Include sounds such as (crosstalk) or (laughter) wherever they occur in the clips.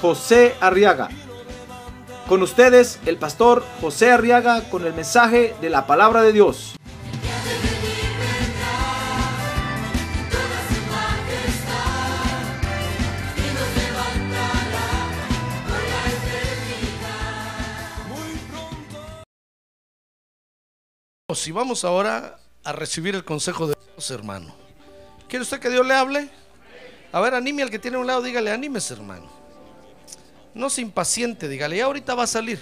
José Arriaga. Con ustedes, el pastor José Arriaga con el mensaje de la palabra de Dios. Si vamos ahora a recibir el consejo de Dios, hermano. ¿Quiere usted que Dios le hable? A ver, anime al que tiene a un lado, dígale, anímese, hermano. No se impaciente, dígale, ya ahorita va a salir.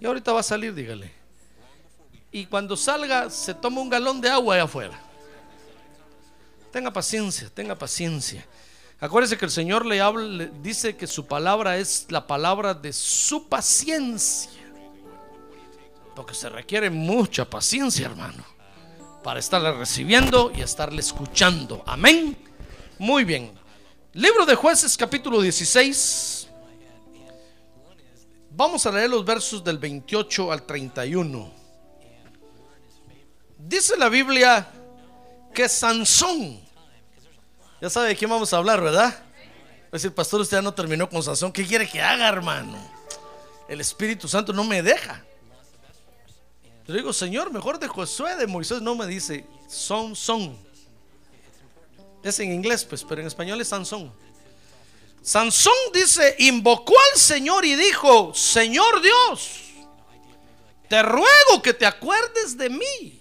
Y ahorita va a salir, dígale. Y cuando salga, se toma un galón de agua allá afuera. Tenga paciencia, tenga paciencia. Acuérdese que el Señor le habla, le dice que su palabra es la palabra de su paciencia. Porque se requiere mucha paciencia, hermano, para estarle recibiendo y estarle escuchando. Amén. Muy bien. Libro de jueces capítulo 16. Vamos a leer los versos del 28 al 31. Dice la Biblia que Sansón, ya sabe de quién vamos a hablar, ¿verdad? Es decir, pastor, usted ya no terminó con Sansón. ¿Qué quiere que haga, hermano? El Espíritu Santo no me deja. Yo digo, Señor, mejor de Josué, de Moisés, no me dice, son, son. Es en inglés, pues, pero en español es Sansón. Sansón dice, invocó al Señor y dijo, Señor Dios, te ruego que te acuerdes de mí.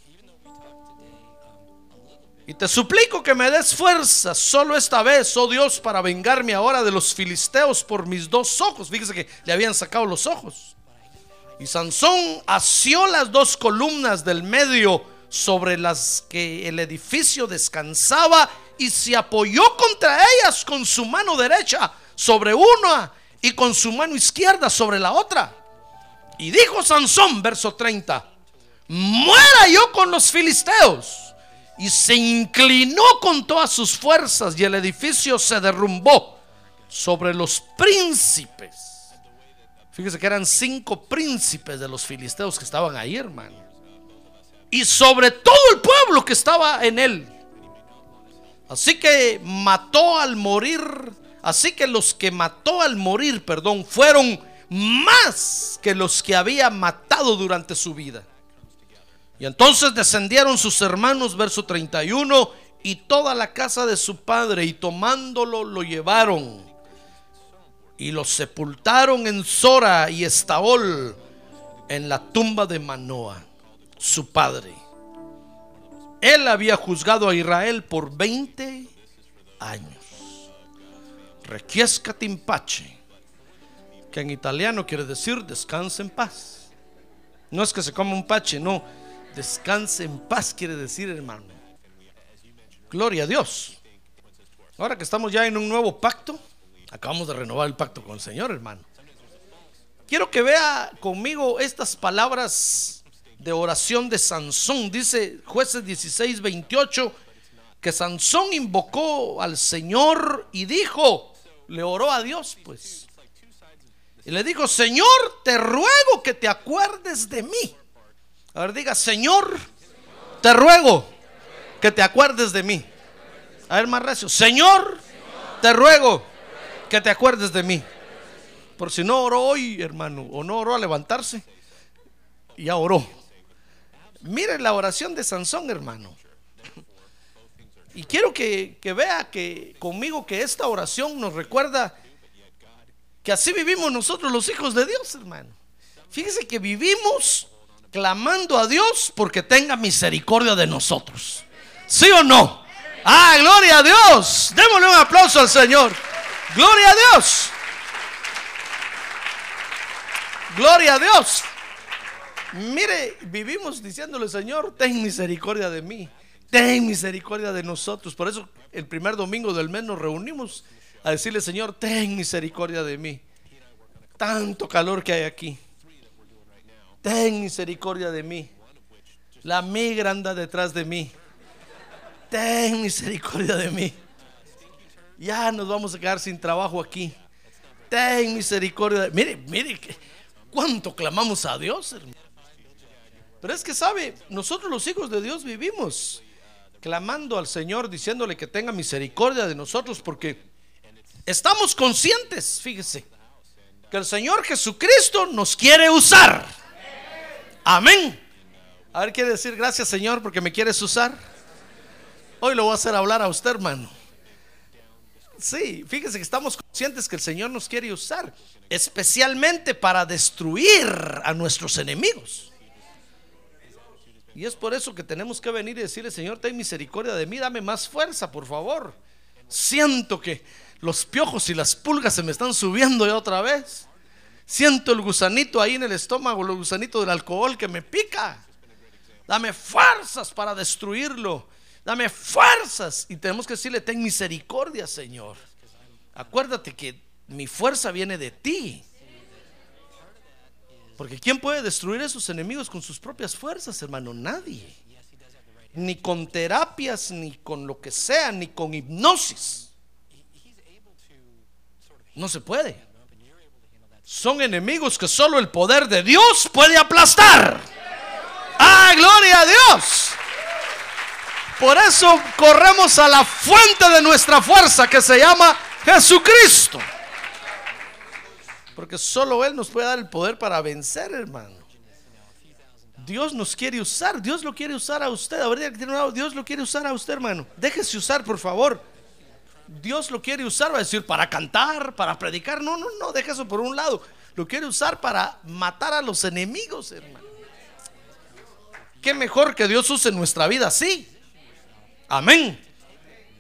Y te suplico que me des fuerza solo esta vez, oh Dios, para vengarme ahora de los filisteos por mis dos ojos. Fíjese que le habían sacado los ojos. Y Sansón asió las dos columnas del medio sobre las que el edificio descansaba y se apoyó contra ellas con su mano derecha sobre una y con su mano izquierda sobre la otra. Y dijo Sansón, verso 30, muera yo con los filisteos. Y se inclinó con todas sus fuerzas y el edificio se derrumbó sobre los príncipes. Fíjese que eran cinco príncipes de los filisteos que estaban ahí, hermano. Y sobre todo el pueblo que estaba en él. Así que mató al morir. Así que los que mató al morir, perdón, fueron más que los que había matado durante su vida. Y entonces descendieron sus hermanos, verso 31, y toda la casa de su padre, y tomándolo lo llevaron. Y lo sepultaron en Sora y Estaol, en la tumba de Manoa, su padre. Él había juzgado a Israel por 20 años. Requiesca timpache, que en italiano quiere decir descansa en paz. No es que se coma un pache, no. Descanse en paz quiere decir, hermano. Gloria a Dios. Ahora que estamos ya en un nuevo pacto, acabamos de renovar el pacto con el Señor, hermano. Quiero que vea conmigo estas palabras de oración de Sansón. Dice jueces 16, 28, que Sansón invocó al Señor y dijo, le oró a Dios, pues. Y le dijo, Señor, te ruego que te acuerdes de mí. A ver, diga, Señor, te ruego que te acuerdes de mí. A ver, más recio. Señor, te ruego que te acuerdes de mí. Por si no oró hoy, hermano, o no oró a levantarse, ya oró. Miren la oración de Sansón, hermano. Y quiero que, que vea que conmigo que esta oración nos recuerda que así vivimos nosotros los hijos de Dios, hermano. Fíjese que vivimos clamando a Dios porque tenga misericordia de nosotros. ¿Sí o no? Ah, gloria a Dios. Démosle un aplauso al Señor. Gloria a Dios. Gloria a Dios. Mire, vivimos diciéndole, Señor, ten misericordia de mí. Ten misericordia de nosotros. Por eso el primer domingo del mes nos reunimos a decirle, Señor, ten misericordia de mí. Tanto calor que hay aquí. Ten misericordia de mí. La migra anda detrás de mí. Ten misericordia de mí. Ya nos vamos a quedar sin trabajo aquí. Ten misericordia. de- Mire, mire, cuánto clamamos a Dios, hermano. Pero es que sabe, nosotros los hijos de Dios vivimos clamando al Señor, diciéndole que tenga misericordia de nosotros, porque estamos conscientes, fíjese, que el Señor Jesucristo nos quiere usar. Amén. A ver, quiere decir gracias Señor porque me quieres usar. Hoy lo voy a hacer hablar a usted, hermano. Sí, fíjese que estamos conscientes que el Señor nos quiere usar, especialmente para destruir a nuestros enemigos. Y es por eso que tenemos que venir y decirle, Señor, ten misericordia de mí, dame más fuerza, por favor. Siento que los piojos y las pulgas se me están subiendo ya otra vez. Siento el gusanito ahí en el estómago, el gusanito del alcohol que me pica. Dame fuerzas para destruirlo. Dame fuerzas. Y tenemos que decirle, ten misericordia, Señor. Acuérdate que mi fuerza viene de ti. Porque ¿quién puede destruir a enemigos con sus propias fuerzas, hermano? Nadie. Ni con terapias, ni con lo que sea, ni con hipnosis. No se puede. Son enemigos que solo el poder de Dios puede aplastar. ¡Ah, gloria a Dios! Por eso corremos a la fuente de nuestra fuerza que se llama Jesucristo. Porque solo Él nos puede dar el poder para vencer, hermano. Dios nos quiere usar, Dios lo quiere usar a usted. Dios lo quiere usar a usted, hermano. Déjese usar, por favor. Dios lo quiere usar, va a decir, para cantar, para predicar. No, no, no, deja eso por un lado. Lo quiere usar para matar a los enemigos, hermano. Qué mejor que Dios use nuestra vida así. Amén.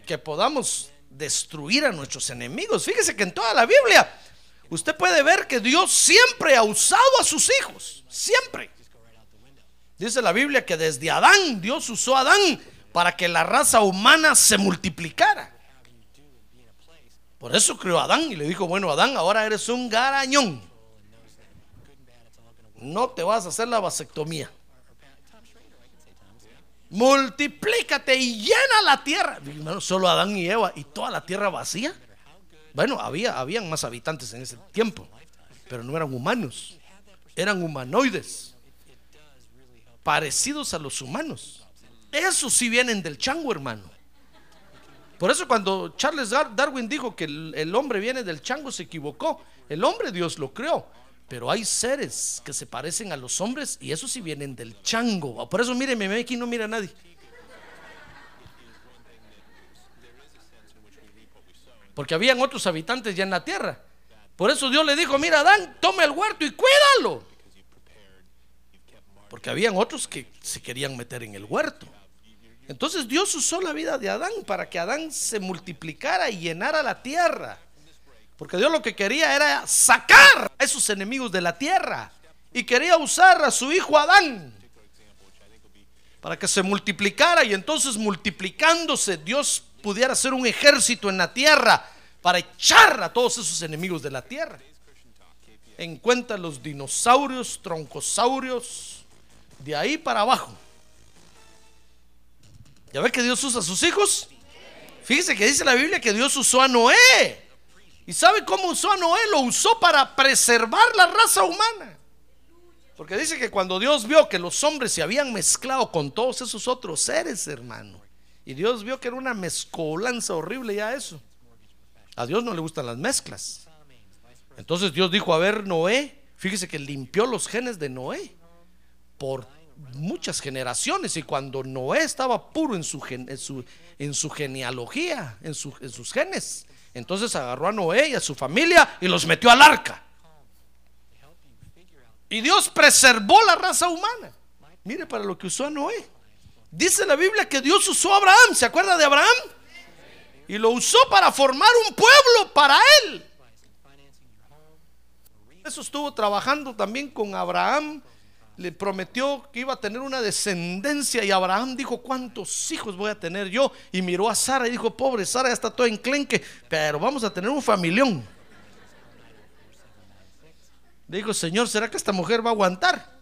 Que podamos destruir a nuestros enemigos. Fíjese que en toda la Biblia usted puede ver que Dios siempre ha usado a sus hijos. Siempre. Dice la Biblia que desde Adán, Dios usó a Adán para que la raza humana se multiplicara. Por eso creó a Adán y le dijo, bueno, Adán, ahora eres un garañón. No te vas a hacer la vasectomía. Multiplícate y llena la tierra. Solo Adán y Eva y toda la tierra vacía. Bueno, había, habían más habitantes en ese tiempo, pero no eran humanos, eran humanoides, parecidos a los humanos. Esos sí vienen del chango, hermano. Por eso cuando Charles Dar- Darwin dijo que el, hombre viene del chango, se equivocó. El hombre Dios lo creó. Pero hay seres que se parecen a los hombres y esos sí vienen del chango. Por eso míreme, aquí no mira a nadie. Porque habían otros habitantes ya en la tierra. Por eso Dios le dijo, mira Adán, toma el huerto y cuídalo. Porque habían otros que se querían meter en el huerto. Entonces Dios usó la vida de Adán para que Adán se multiplicara y llenara la tierra. Porque Dios lo que quería era sacar a esos enemigos de la tierra. Y quería usar a su hijo Adán para que se multiplicara y entonces multiplicándose Dios pudiera hacer un ejército en la tierra para echar a todos esos enemigos de la tierra. En cuenta los dinosaurios, troncosaurios, de ahí para abajo. ¿Ya ve que Dios usa a sus hijos? Fíjese que dice la Biblia que Dios usó a Noé. ¿Y sabe cómo usó a Noé? Lo usó para preservar la raza humana. Porque dice que cuando Dios vio que los hombres se habían mezclado con todos esos otros seres, hermano, y Dios vio que era una mezcolanza horrible ya eso. A Dios no le gustan las mezclas. Entonces Dios dijo, a ver, Noé, fíjese que limpió los genes de Noé por muchas generaciones y cuando Noé estaba puro en su, en su, en su genealogía, en, su- en sus genes, entonces agarró a Noé y a su familia y los metió al arca. Y Dios preservó la raza humana. Mire para lo que usó a Noé. Dice la Biblia que Dios usó a Abraham. ¿Se acuerda de Abraham? Y lo usó para formar un pueblo para él. Eso estuvo trabajando también con Abraham le prometió que iba a tener una descendencia y Abraham dijo, ¿cuántos hijos voy a tener yo? Y miró a Sara y dijo, pobre Sara ya está toda enclenque, pero vamos a tener un familión. Dijo, Señor, ¿será que esta mujer va a aguantar?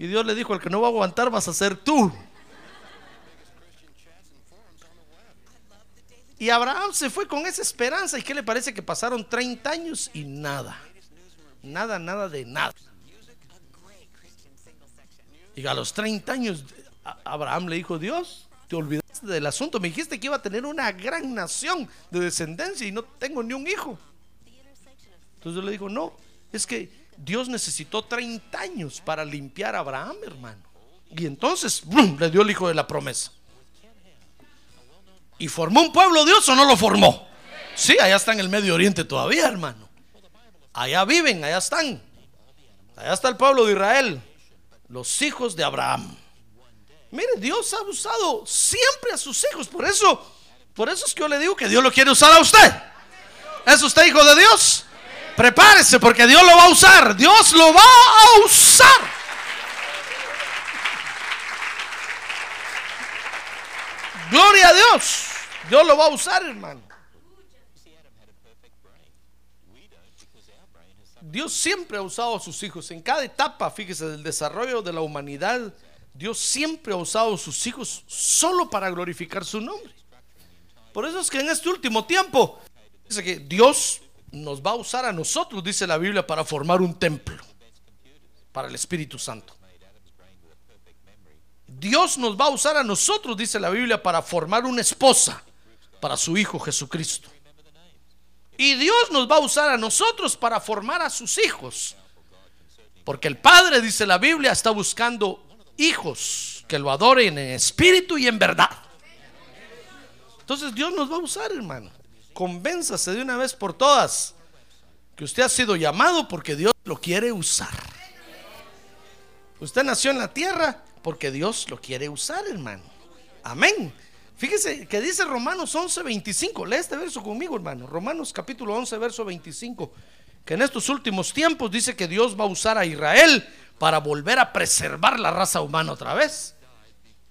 Y Dios le dijo, el que no va a aguantar vas a ser tú. Y Abraham se fue con esa esperanza. ¿Y qué le parece que pasaron 30 años y nada? Nada, nada de nada. Y a los 30 años, Abraham le dijo, Dios, te olvidaste del asunto. Me dijiste que iba a tener una gran nación de descendencia y no tengo ni un hijo. Entonces le dijo, no, es que Dios necesitó 30 años para limpiar a Abraham, hermano. Y entonces le dio el hijo de la promesa. ¿Y formó un pueblo Dios o no lo formó? Sí, allá está en el Medio Oriente todavía, hermano. Allá viven, allá están. Allá está el pueblo de Israel, los hijos de Abraham. Mire, Dios ha usado siempre a sus hijos. Por eso, por eso es que yo le digo que Dios lo quiere usar a usted. ¿Es usted hijo de Dios? Prepárese porque Dios lo va a usar. Dios lo va a usar. Gloria a Dios. Dios lo va a usar, hermano. Dios siempre ha usado a sus hijos. En cada etapa, fíjese, del desarrollo de la humanidad, Dios siempre ha usado a sus hijos solo para glorificar su nombre. Por eso es que en este último tiempo, dice que Dios nos va a usar a nosotros, dice la Biblia, para formar un templo para el Espíritu Santo. Dios nos va a usar a nosotros, dice la Biblia, para formar una esposa para su Hijo Jesucristo. Y Dios nos va a usar a nosotros para formar a sus hijos. Porque el Padre, dice la Biblia, está buscando hijos que lo adoren en espíritu y en verdad. Entonces Dios nos va a usar, hermano. Convénzase de una vez por todas que usted ha sido llamado porque Dios lo quiere usar. Usted nació en la tierra porque Dios lo quiere usar, hermano. Amén. Fíjese que dice Romanos 11, 25. Lee este verso conmigo, hermano. Romanos capítulo 11, verso 25. Que en estos últimos tiempos dice que Dios va a usar a Israel para volver a preservar la raza humana otra vez.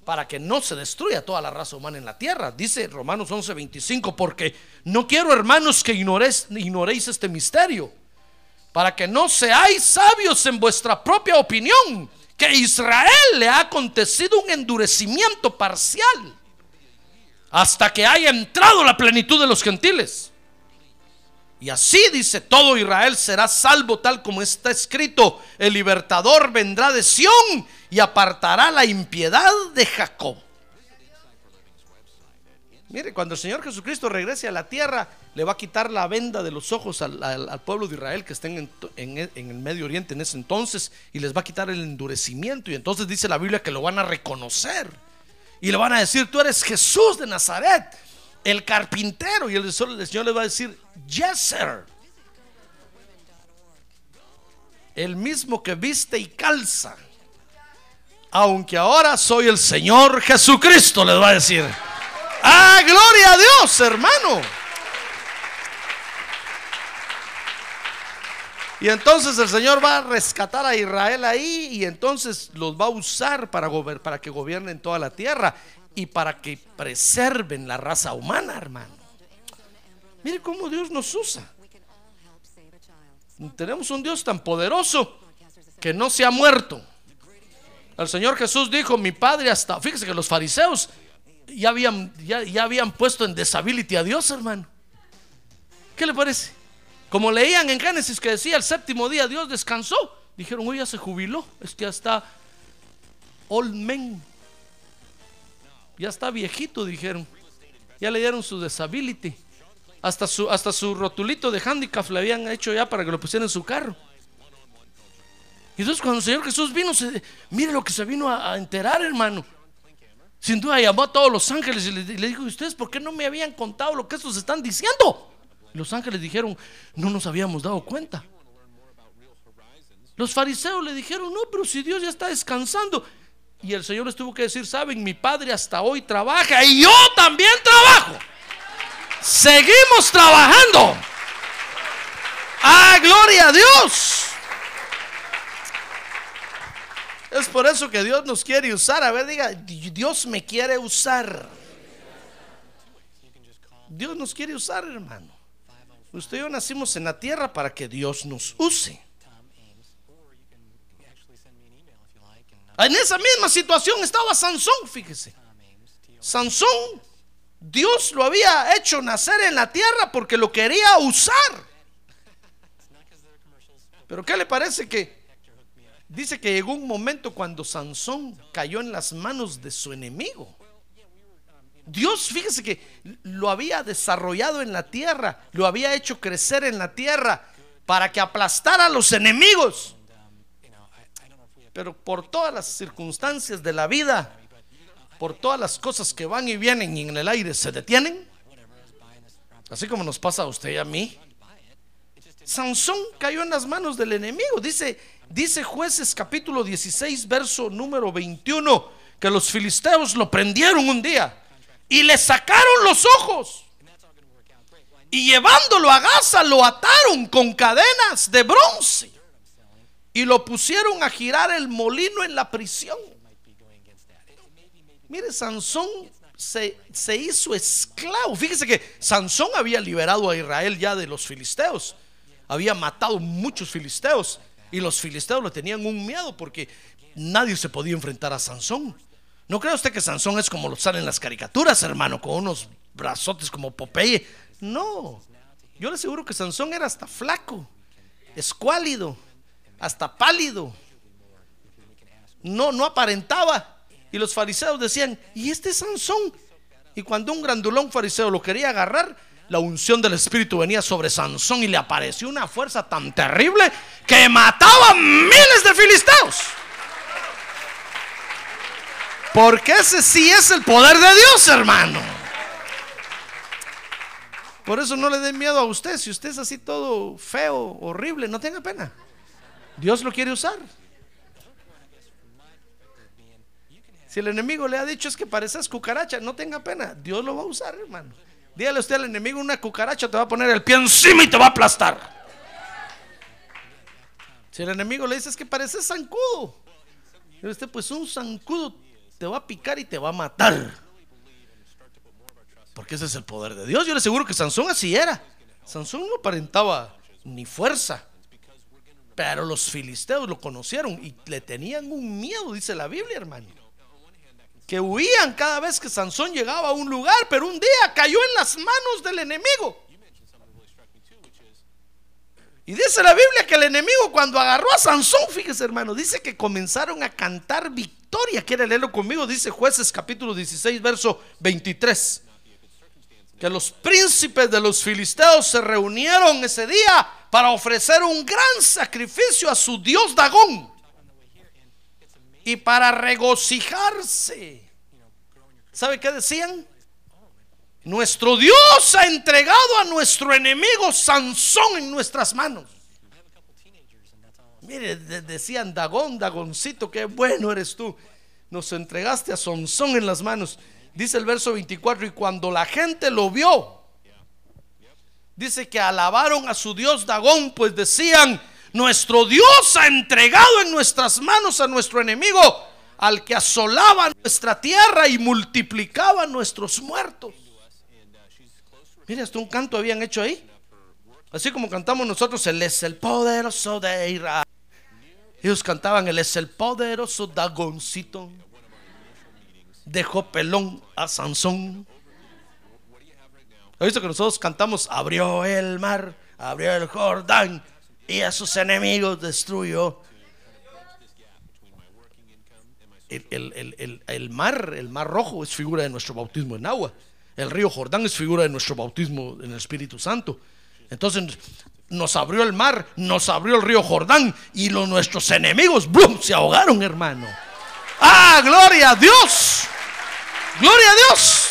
Para que no se destruya toda la raza humana en la tierra. Dice Romanos 11, 25. Porque no quiero, hermanos, que ignoréis, ignoréis este misterio. Para que no seáis sabios en vuestra propia opinión que a Israel le ha acontecido un endurecimiento parcial hasta que haya entrado la plenitud de los gentiles. Y así dice, todo Israel será salvo tal como está escrito, el libertador vendrá de Sión y apartará la impiedad de Jacob. Mire, cuando el Señor Jesucristo regrese a la tierra, le va a quitar la venda de los ojos al, pueblo de Israel que estén en, el Medio Oriente en ese entonces y les va a quitar el endurecimiento. Y entonces dice la Biblia que lo van a reconocer y le van a decir: Tú eres Jesús de Nazaret, el carpintero. Y el, Señor les va a decir: Yes. El mismo que viste y calza. Aunque ahora soy el Señor Jesucristo, les va a decir. Ah, gloria a Dios, hermano. Y entonces el Señor va a rescatar a Israel ahí y entonces los va a usar para, para que gobiernen toda la tierra y para que preserven la raza humana, hermano. Mire cómo Dios nos usa. Tenemos un Dios tan poderoso que no se ha muerto. El Señor Jesús dijo, mi Padre hasta, fíjese que los fariseos ya habían, ya, habían puesto en disability a Dios, hermano. ¿Qué le parece? Como leían en Génesis que decía el séptimo día Dios descansó, dijeron, hoy ya se jubiló, es que ya está old man, ya está viejito, dijeron, ya le dieron su disability, hasta su, hasta su rotulito de handicap le habían hecho ya para que lo pusieran en su carro. Y entonces cuando el Señor Jesús vino, mire lo que se vino a enterar, hermano. Sin duda llamó a todos los ángeles y le, dijo, ¿ustedes por qué no me habían contado lo que estos están diciendo? los ángeles dijeron, no nos habíamos dado cuenta. Los fariseos le dijeron, no, pero si Dios ya está descansando. Y el Señor les tuvo que decir, saben, mi Padre hasta hoy trabaja y yo también trabajo. Seguimos trabajando. Ah, gloria a Dios. Es por eso que Dios nos quiere usar. A ver, diga, Dios me quiere usar. Dios nos quiere usar, hermano. Usted y yo nacimos en la tierra para que Dios nos use. En esa misma situación estaba Sansón, fíjese. Sansón, Dios lo había hecho nacer en la tierra porque lo quería usar. Pero ¿qué le parece que dice que llegó un momento cuando Sansón cayó en las manos de su enemigo? Dios, fíjese que lo había desarrollado en la tierra, lo había hecho crecer en la tierra para que aplastara a los enemigos. Pero por todas las circunstancias de la vida, por todas las cosas que van y vienen y en el aire se detienen, así como nos pasa a usted y a mí, Sansón cayó en las manos del enemigo. Dice, dice jueces capítulo 16, verso número 21, que los filisteos lo prendieron un día y le sacaron los ojos. Y llevándolo a Gaza lo ataron con cadenas de bronce y lo pusieron a girar el molino en la prisión. Mire, Sansón se, se, hizo esclavo. Fíjese que Sansón había liberado a Israel ya de los filisteos. Había matado muchos filisteos. Y los filisteos le tenían un miedo porque nadie se podía enfrentar a Sansón. ¿No cree usted que Sansón es como lo salen las caricaturas, hermano, con unos brazotes como Popeye? No. Yo le aseguro que Sansón era hasta flaco, escuálido, hasta pálido. No, no aparentaba. Y los fariseos decían, ¿y este Sansón? Y cuando un grandulón fariseo lo quería agarrar, la unción del Espíritu venía sobre Sansón y le apareció una fuerza tan terrible que mataba miles de filisteos. Porque ese sí es el poder de Dios, hermano. Por eso no le dé miedo a usted. Si usted es así todo feo, horrible, no tenga pena. Dios lo quiere usar. Si el enemigo le ha dicho es que pareces cucaracha, no tenga pena. Dios lo va a usar, hermano. Dígale usted al enemigo una cucaracha, te va a poner el pie encima y te va a aplastar. Si el enemigo le dice es que pareces zancudo, y usted pues un zancudo te va a picar y te va a matar. Porque ese es el poder de Dios. Yo le aseguro que Sansón así era. Sansón no aparentaba ni fuerza. Pero los filisteos lo conocieron y le tenían un miedo, dice la Biblia, hermano. Que huían cada vez que Sansón llegaba a un lugar, pero un día cayó en las manos del enemigo. Y dice la Biblia que el enemigo cuando agarró a Sansón, fíjese hermano, dice que comenzaron a cantar victoria. Quiere leerlo conmigo, dice jueces capítulo 16, verso 23. Que los príncipes de los filisteos se reunieron ese día para ofrecer un gran sacrificio a su dios Dagón. Y para regocijarse. ¿Sabe qué decían? Nuestro Dios ha entregado a nuestro enemigo Sansón en nuestras manos. Mire, decían Dagón, Dagoncito, qué bueno eres tú. Nos entregaste a Sansón en las manos. Dice el verso 24, y cuando la gente lo vio, dice que alabaron a su Dios Dagón, pues decían, nuestro Dios ha entregado en nuestras manos a nuestro enemigo, al que asolaba nuestra tierra y multiplicaba nuestros muertos. Mira, hasta un canto habían hecho ahí. Así como cantamos nosotros, Él es el poderoso de Israel. Ellos cantaban, Él es el poderoso Dagoncito. Dejó pelón a Sansón. ¿Ha visto que nosotros cantamos, abrió el mar, abrió el Jordán y a sus enemigos destruyó? el mar, el mar rojo es figura de nuestro bautismo en agua. El río Jordán es figura de nuestro bautismo en el Espíritu Santo. Entonces nos abrió el mar, nos abrió el río Jordán y los, nuestros enemigos ¡blum! se ahogaron, hermano. ¡Ah, gloria a Dios! ¡Gloria a Dios!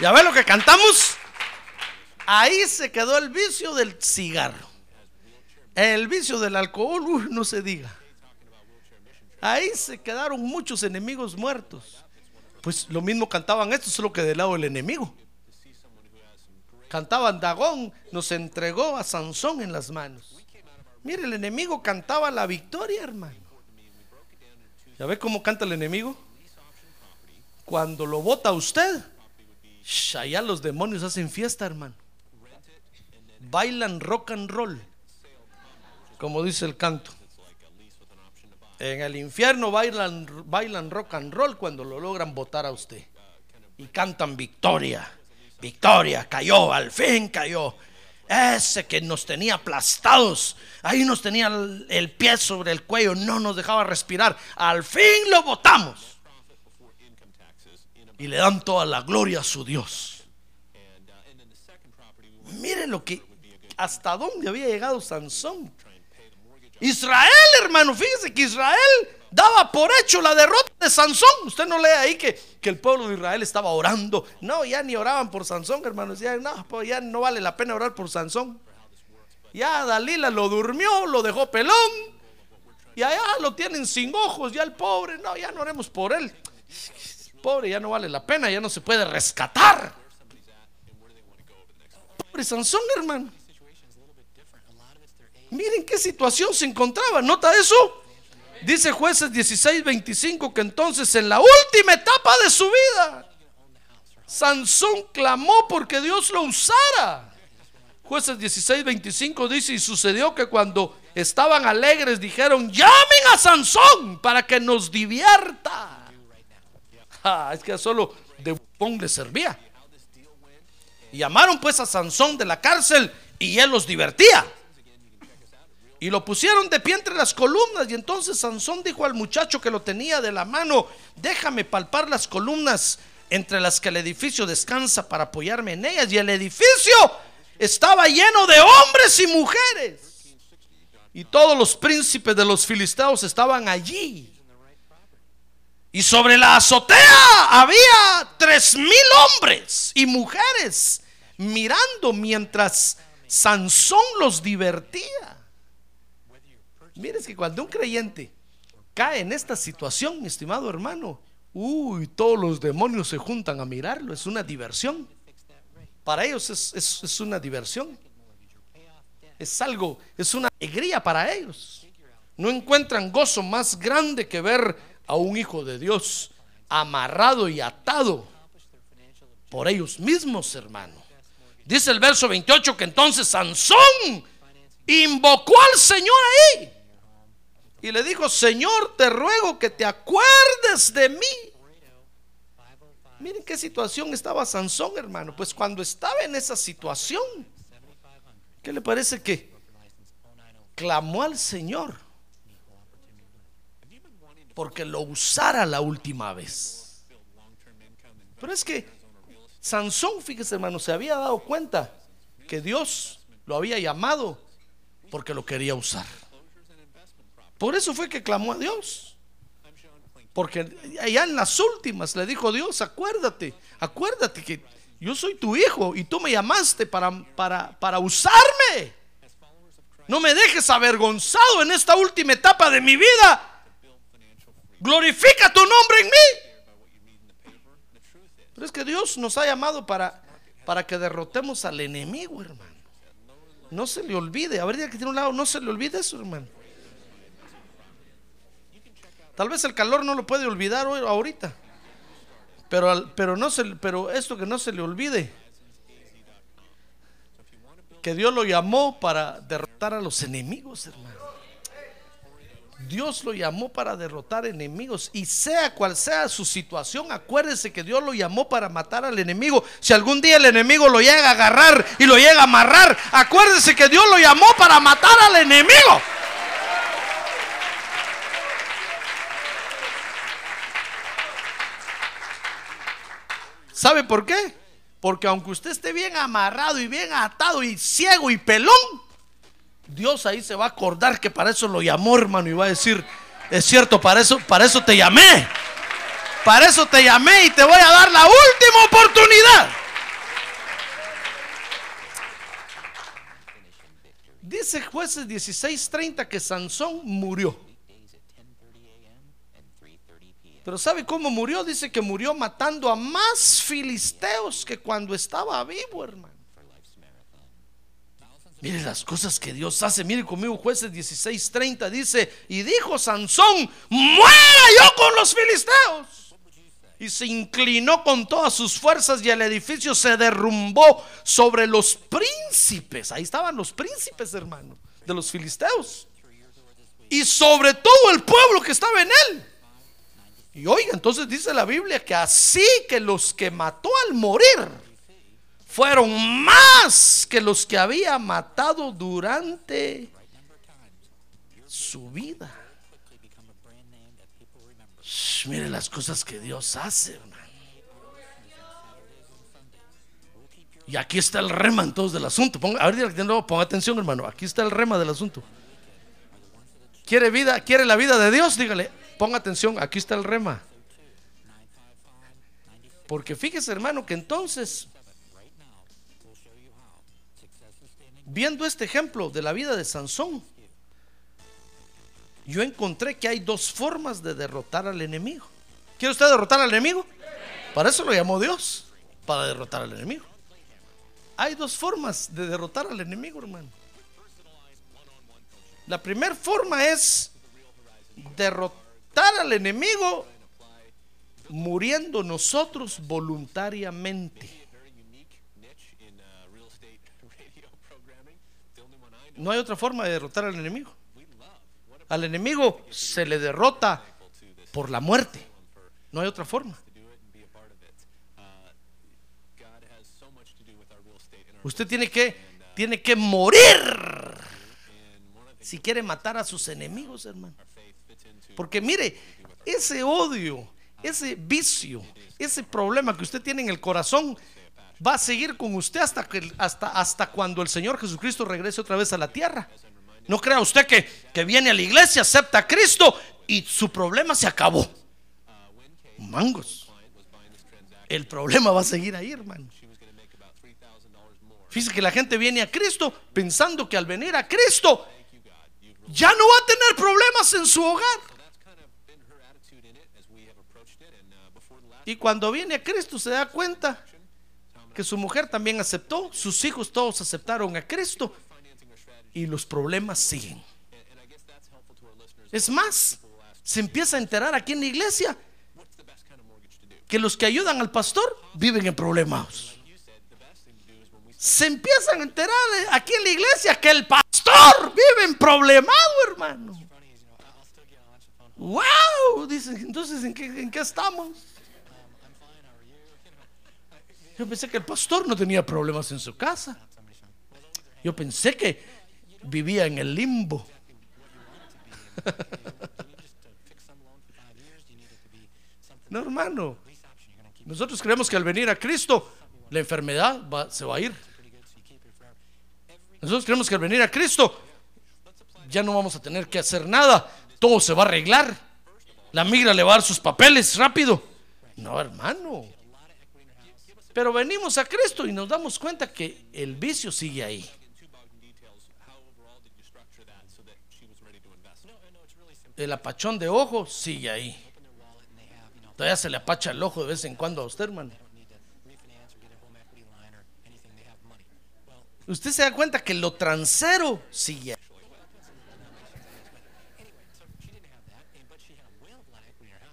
¿Ya ve lo que cantamos? Ahí se quedó el vicio del cigarro. El vicio del alcohol, no se diga. Ahí se quedaron muchos enemigos muertos. Pues lo mismo cantaban esto, solo que del lado del enemigo. Cantaban Dagón, nos entregó a Sansón en las manos. Mire, el enemigo cantaba la victoria, hermano. ¿Ya ve cómo canta el enemigo? Cuando lo vota usted, allá los demonios hacen fiesta, hermano. Bailan rock and roll, como dice el canto. En el infierno bailan, bailan rock and roll cuando lo logran votar a usted. Y cantan victoria. Victoria, cayó, al fin cayó. Ese que nos tenía aplastados, ahí nos tenía el, pie sobre el cuello, no nos dejaba respirar. Al fin lo votamos. Y le dan toda la gloria a su Dios. Miren lo que, hasta dónde había llegado Sansón. Israel, hermano, fíjese que Israel daba por hecho la derrota de Sansón. Usted no lee ahí que, que el pueblo de Israel estaba orando. No, ya ni oraban por Sansón, hermano. Decían, no, pues ya no vale la pena orar por Sansón. Ya Dalila lo durmió, lo dejó pelón. Y allá lo tienen sin ojos, ya el pobre. No, ya no oremos por él. Pobre, ya no vale la pena, ya no se puede rescatar. Pobre Sansón, hermano. Miren qué situación se encontraba. ¿Nota eso? Dice jueces 16, 25 que entonces en la última etapa de su vida, Sansón clamó porque Dios lo usara. Jueces 16, 25 dice, y sucedió que cuando estaban alegres dijeron, llamen a Sansón para que nos divierta. Es que solo de bufón le servía. Llamaron pues a Sansón de la cárcel y él los divertía. Y lo pusieron de pie entre las columnas. Y entonces Sansón dijo al muchacho que lo tenía de la mano, déjame palpar las columnas entre las que el edificio descansa para apoyarme en ellas. Y el edificio estaba lleno de hombres y mujeres. Y todos los príncipes de los filisteos estaban allí. Y sobre la azotea había tres mil hombres y mujeres mirando mientras Sansón los divertía. Mire, es que cuando un creyente cae en esta situación, mi estimado hermano, uy, todos los demonios se juntan a mirarlo, es una diversión. Para ellos es, es- es una diversión. Es algo, es una alegría para ellos. No encuentran gozo más grande que ver a un hijo de Dios amarrado y atado por ellos mismos, hermano. Dice el verso 28 que entonces Sansón invocó al Señor ahí. Y le dijo, Señor, te ruego que te acuerdes de mí. Miren qué situación estaba Sansón, hermano. Pues cuando estaba en esa situación, ¿qué le parece que clamó al Señor? Porque lo usara la última vez. Pero es que Sansón, fíjese hermano, se había dado cuenta que Dios lo había llamado porque lo quería usar. Por eso fue que clamó a Dios. Porque allá en las últimas le dijo Dios, acuérdate, acuérdate que yo soy tu hijo y tú me llamaste para, para, para usarme. No me dejes avergonzado en esta última etapa de mi vida. Glorifica tu nombre en mí. Pero es que Dios nos ha llamado para, para que derrotemos al enemigo, hermano. No se le olvide. A ver, que tiene un lado, no se le olvide eso, hermano. Tal vez el calor no lo puede olvidar hoy, ahorita. Pero, pero, no se, pero esto que no se le olvide. Que Dios lo llamó para derrotar a los enemigos, hermano. Dios lo llamó para derrotar enemigos y sea cual sea su situación, acuérdese que Dios lo llamó para matar al enemigo. Si algún día el enemigo lo llega a agarrar y lo llega a amarrar, acuérdese que Dios lo llamó para matar al enemigo. ¿Sabe por qué? Porque aunque usted esté bien amarrado y bien atado y ciego y pelón, Dios ahí se va a acordar que para eso lo llamó, hermano, y va a decir, es cierto, para eso, para eso te llamé. Para eso te llamé y te voy a dar la última oportunidad. Dice jueces 16:30 que Sansón murió. Pero ¿sabe cómo murió? Dice que murió matando a más filisteos que cuando estaba vivo, hermano. Mire las cosas que Dios hace. Mire conmigo, jueces 16:30 dice, y dijo Sansón, muera yo con los filisteos. Y se inclinó con todas sus fuerzas y el edificio se derrumbó sobre los príncipes. Ahí estaban los príncipes, hermano, de los filisteos. Y sobre todo el pueblo que estaba en él. Y oiga, entonces dice la Biblia que así que los que mató al morir fueron más que los que había matado durante su vida. Mire las cosas que Dios hace, hermano. Y aquí está el rema entonces del asunto. Ponga, a ver, de nuevo, ponga atención, hermano. Aquí está el rema del asunto. ¿Quiere vida? ¿Quiere la vida de Dios? Dígale, ponga atención, aquí está el rema. Porque fíjese, hermano, que entonces, viendo este ejemplo de la vida de Sansón, yo encontré que hay dos formas de derrotar al enemigo. ¿Quiere usted derrotar al enemigo? Para eso lo llamó Dios, para derrotar al enemigo. Hay dos formas de derrotar al enemigo, hermano. La primera forma es derrotar al enemigo muriendo nosotros voluntariamente. No hay otra forma de derrotar al enemigo. Al enemigo se le derrota por la muerte. No hay otra forma. Usted tiene que tiene que morir si quiere matar a sus enemigos, hermano. Porque mire, ese odio, ese vicio, ese problema que usted tiene en el corazón va a seguir con usted hasta que hasta hasta cuando el Señor Jesucristo regrese otra vez a la tierra. No crea usted que, que viene a la iglesia, acepta a Cristo y su problema se acabó. Mangos. El problema va a seguir ahí, hermano. Fíjese que la gente viene a Cristo pensando que al venir a Cristo ya no va a tener problemas en su hogar. Y cuando viene a Cristo se da cuenta que su mujer también aceptó, sus hijos todos aceptaron a Cristo y los problemas siguen. Es más, se empieza a enterar aquí en la iglesia que los que ayudan al pastor viven en problemas. Se empiezan a enterar aquí en la iglesia que el pastor vive en problemado, hermano. Wow, dicen, entonces ¿en qué, estamos? Yo pensé que el pastor no tenía problemas en su casa. Yo pensé que vivía en el limbo. (laughs) No, hermano. Nosotros creemos que al venir a Cristo, la enfermedad se va a ir. Nosotros creemos que al venir a Cristo, ya no vamos a tener que hacer nada. Todo se va a arreglar. La migra le va a dar sus papeles rápido. No, hermano. Pero venimos a Cristo y nos damos cuenta que el vicio sigue ahí. El apachón de ojo sigue ahí. Todavía se le apacha el ojo de vez en cuando a usted, hermano. Usted se da cuenta que lo transero sigue.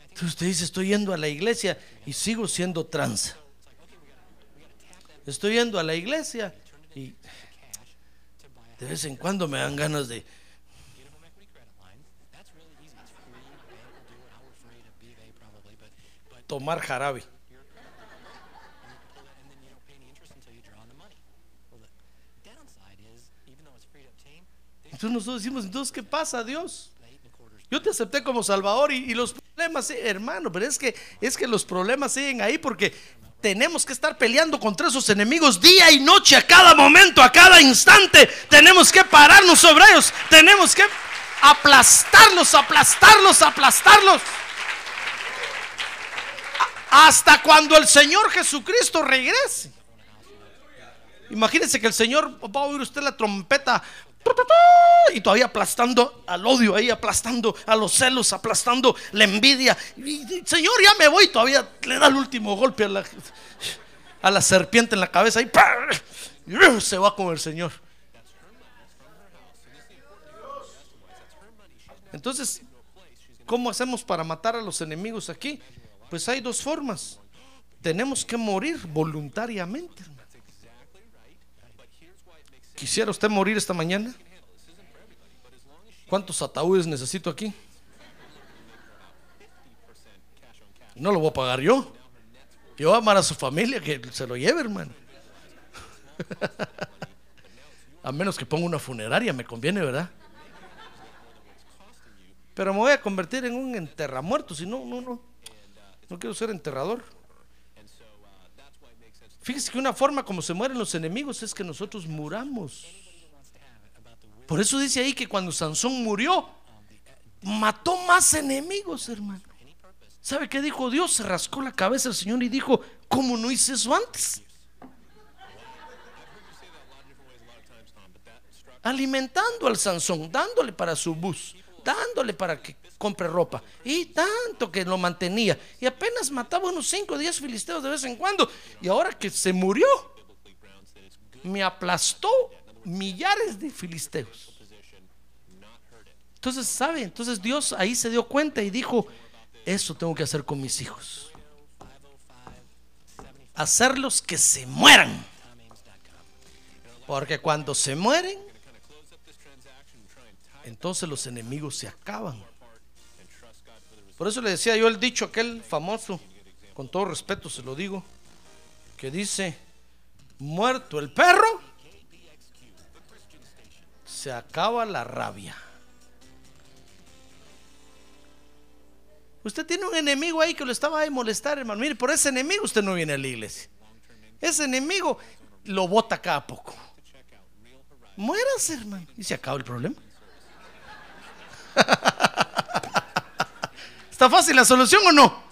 Entonces usted dice, estoy yendo a la iglesia y sigo siendo trans. Estoy yendo a la iglesia y de vez en cuando me dan ganas de tomar jarabe. Entonces nosotros decimos, entonces, ¿qué pasa, Dios? Yo te acepté como Salvador y, los problemas, sí, hermano, pero es que, es que los problemas siguen ahí porque tenemos que estar peleando contra esos enemigos día y noche, a cada momento, a cada instante. Tenemos que pararnos sobre ellos, tenemos que aplastarlos, aplastarlos, aplastarlos. Hasta cuando el Señor Jesucristo regrese. Imagínense que el Señor va a oír usted la trompeta y todavía aplastando al odio ahí, aplastando a los celos, aplastando la envidia. Señor, ya me voy. Todavía le da el último golpe a la, a la serpiente en la cabeza y, uh, se va con el Señor. Entonces, ¿cómo hacemos para matar a los enemigos aquí? Pues hay dos formas. Tenemos que morir voluntariamente. hermano. ¿Quisiera usted morir esta mañana? ¿Cuántos ataúdes necesito aquí? No lo voy a pagar yo. Yo voy a amar a su familia que se lo lleve, hermano. (laughs) A menos que ponga una funeraria, me conviene, ¿verdad? Pero me voy a convertir en un enterramuerto, si no, no, no. No quiero ser enterrador. Fíjese que una forma como se mueren los enemigos es que nosotros muramos. Por eso dice ahí que cuando Sansón murió, mató más enemigos, hermano. ¿Sabe qué dijo Dios? Se rascó la cabeza el Señor y dijo, ¿cómo no hice eso antes? Alimentando al Sansón, dándole para su bus, dándole para que compre ropa. Y tanto que lo mantenía. Y apenas mataba unos 5 o 10 filisteos de vez en cuando. Y ahora que se murió, me aplastó millares de filisteos. Entonces, ¿sabe? Entonces Dios ahí se dio cuenta y dijo, eso tengo que hacer con mis hijos. Hacerlos que se mueran. Porque cuando se mueren, entonces los enemigos se acaban. Por eso le decía yo el dicho aquel famoso, con todo respeto se lo digo, que dice, muerto el perro, se acaba la rabia. Usted tiene un enemigo ahí que lo estaba a molestar, hermano. Mire, por ese enemigo usted no viene a la iglesia. Ese enemigo lo bota cada poco. Muérase, hermano. Y se acaba el problema. ¿Está fácil la solución o no?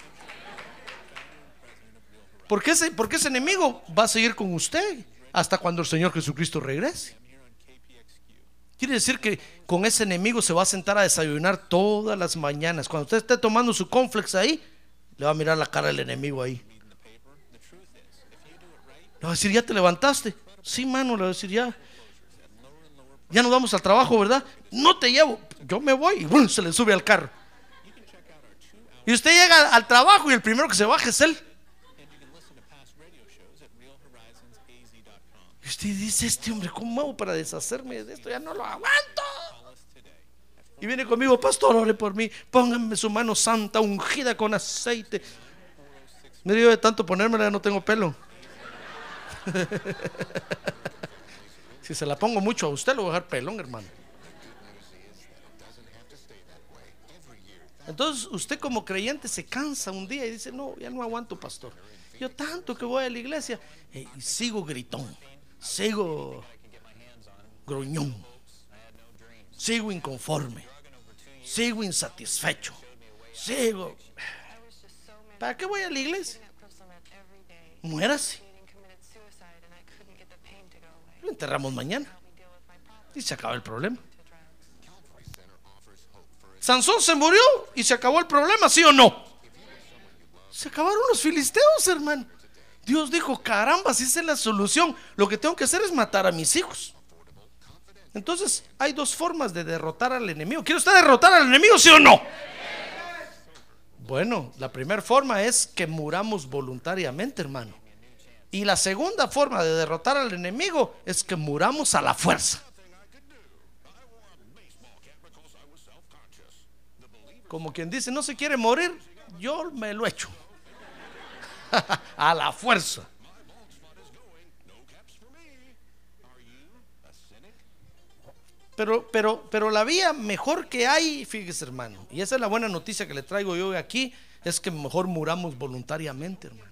Porque ese, porque ese enemigo va a seguir con usted hasta cuando el Señor Jesucristo regrese. Quiere decir que con ese enemigo se va a sentar a desayunar todas las mañanas. Cuando usted esté tomando su complex ahí, le va a mirar la cara del enemigo ahí. Le va a decir, ¿ya te levantaste? Sí, mano, le va a decir, ya. Ya nos vamos al trabajo, ¿verdad? No te llevo. Yo me voy y se le sube al carro. Y usted llega al trabajo y el primero que se baja es él. Y usted dice, este hombre, ¿cómo hago para deshacerme de esto? Ya no lo aguanto. Y viene conmigo, pastor, ore por mí. Pónganme su mano santa, ungida con aceite. Me dio de tanto ponérmela, ya no tengo pelo. (laughs) si se la pongo mucho a usted, lo voy a dejar pelón, hermano. Entonces usted como creyente se cansa un día y dice, no, ya no aguanto, pastor. Yo tanto que voy a la iglesia eh, y sigo gritón, sigo gruñón, sigo inconforme, sigo insatisfecho, sigo... ¿Para qué voy a la iglesia? Muérase. Lo enterramos mañana y se acaba el problema. Sansón se murió y se acabó el problema, ¿sí o no? Se acabaron los filisteos, hermano. Dios dijo, caramba, si es la solución, lo que tengo que hacer es matar a mis hijos. Entonces, hay dos formas de derrotar al enemigo. ¿Quiere usted derrotar al enemigo, sí o no? Bueno, la primera forma es que muramos voluntariamente, hermano. Y la segunda forma de derrotar al enemigo es que muramos a la fuerza. Como quien dice, no se quiere morir, yo me lo echo. (laughs) a la fuerza. Pero, pero, pero la vía mejor que hay, fíjese hermano, y esa es la buena noticia que le traigo yo aquí, es que mejor muramos voluntariamente, hermano.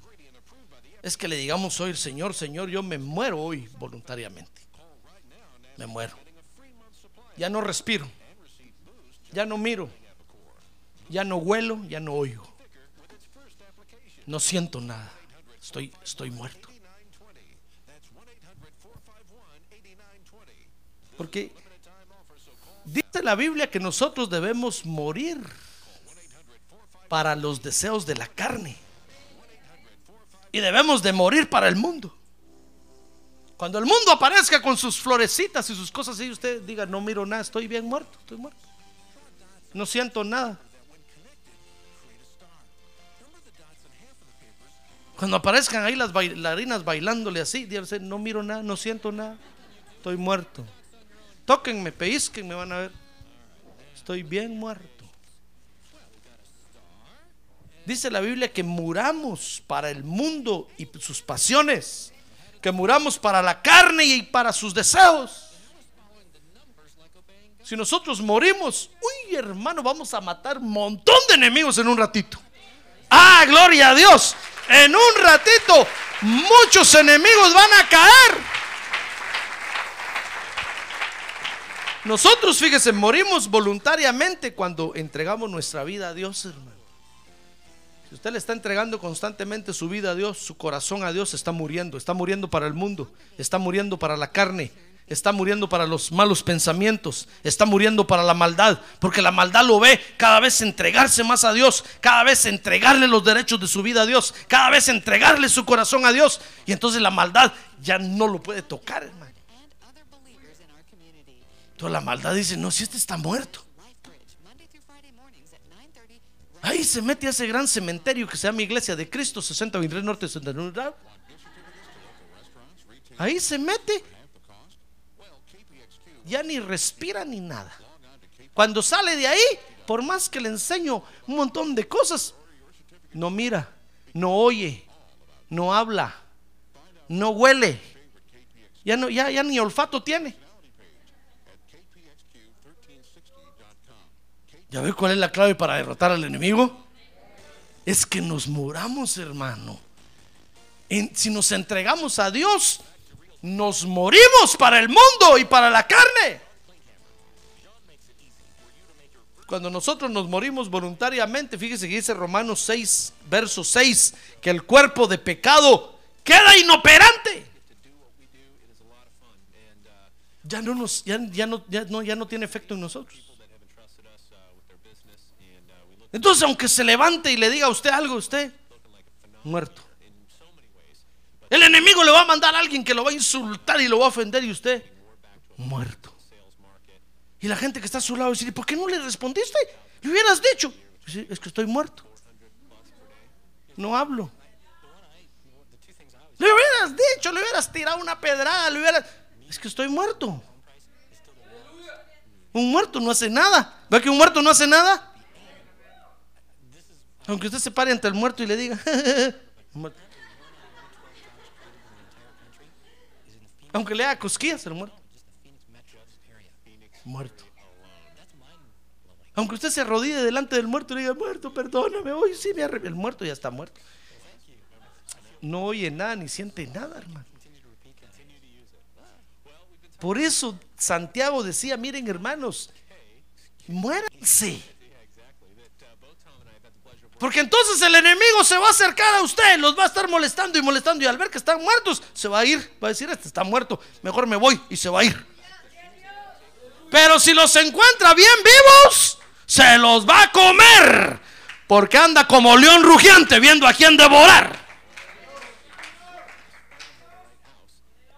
Es que le digamos hoy, Señor, Señor, yo me muero hoy voluntariamente. Me muero. Ya no respiro. Ya no miro. Ya no huelo, ya no oigo. No siento nada. Estoy, estoy muerto. Porque dice la Biblia que nosotros debemos morir para los deseos de la carne. Y debemos de morir para el mundo. Cuando el mundo aparezca con sus florecitas y sus cosas y usted diga, no miro nada, estoy bien muerto, estoy muerto. No siento nada. Cuando aparezcan ahí las bailarinas bailándole así, Dios, no miro nada, no siento nada, estoy muerto. Tóquenme, me van a ver. Estoy bien muerto. Dice la Biblia que muramos para el mundo y sus pasiones, que muramos para la carne y para sus deseos. Si nosotros morimos, uy hermano, vamos a matar un montón de enemigos en un ratito. Ah, gloria a Dios. En un ratito muchos enemigos van a caer. Nosotros, fíjese, morimos voluntariamente cuando entregamos nuestra vida a Dios, hermano. Si usted le está entregando constantemente su vida a Dios, su corazón a Dios, está muriendo. Está muriendo para el mundo, está muriendo para la carne, está muriendo para los malos pensamientos, está muriendo para la maldad, porque la maldad lo ve cada vez entregarse más a Dios, cada vez entregarle los derechos de su vida a Dios, cada vez entregarle su corazón a Dios, y entonces la maldad ya no lo puede tocar, hermano. Entonces la maldad dice, no, si este está muerto. Ahí se mete a ese gran cementerio que se llama Iglesia de Cristo, 60 Virrey Norte, 69. Ahí se mete ya ni respira ni nada. Cuando sale de ahí, por más que le enseño un montón de cosas, no mira, no oye, no habla, no huele, ya, no, ya ni olfato tiene. ¿Ya ve cuál es la clave para derrotar al enemigo? Es que nos muramos, hermano. si nos entregamos a Dios, nos morimos para el mundo y para la carne. Cuando nosotros nos morimos voluntariamente, fíjese que dice Romanos 6, verso 6, que el cuerpo de pecado queda inoperante. Ya no, nos, ya, no, ya, no, ya no tiene efecto en nosotros. Entonces, aunque se levante y le diga a usted algo, usted muerto. El enemigo le va a mandar a alguien que lo va a insultar y lo va a ofender y usted muerto. Y la gente que está a su lado dice, ¿por qué no le respondiste? Le hubieras dicho, es que estoy muerto. No hablo. Le hubieras dicho, le hubieras tirado una pedrada, le hubieras... Es que estoy muerto. Un muerto no hace nada. ¿Ve que un muerto no hace nada? Aunque usted se pare ante el muerto y le diga, (laughs) Aunque le haga cosquillas el muerto. Muerto. Aunque usted se arrodille delante del muerto y le diga, muerto, perdóname, hoy sí me El muerto ya está muerto. No oye nada ni siente nada, hermano. Por eso Santiago decía, miren hermanos, muéranse. Porque entonces el enemigo se va a acercar a usted, los va a estar molestando y molestando y al ver que están muertos, se va a ir, va a decir, este está muerto, mejor me voy y se va a ir. Pero si los encuentra bien vivos, se los va a comer, porque anda como león rugiente viendo a quién devorar.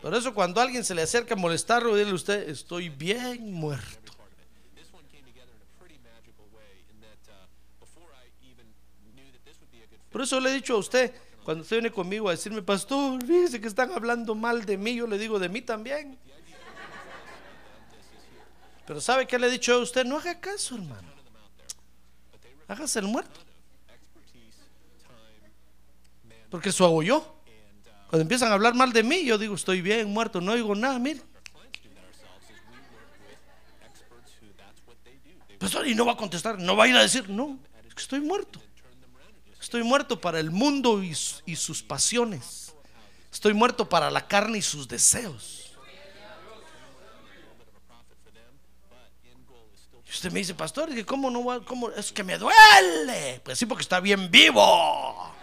Por eso cuando alguien se le acerca a molestarlo, dile usted, estoy bien muerto. Por eso le he dicho a usted, cuando usted viene conmigo a decirme, pastor, fíjese que están hablando mal de mí, yo le digo de mí también. Pero ¿sabe qué le he dicho a usted? No haga caso, hermano. Hágase el muerto. Porque eso hago yo. Cuando empiezan a hablar mal de mí, yo digo, estoy bien, muerto, no oigo nada, mire. Pastor, y no va a contestar, no va a ir a decir, no, es que estoy muerto. Estoy muerto para el mundo y, sus pasiones. Estoy muerto para la carne y sus deseos. Usted me dice, pastor, ¿cómo no va? ¿Cómo? Es que me duele. Pues sí, porque está bien vivo.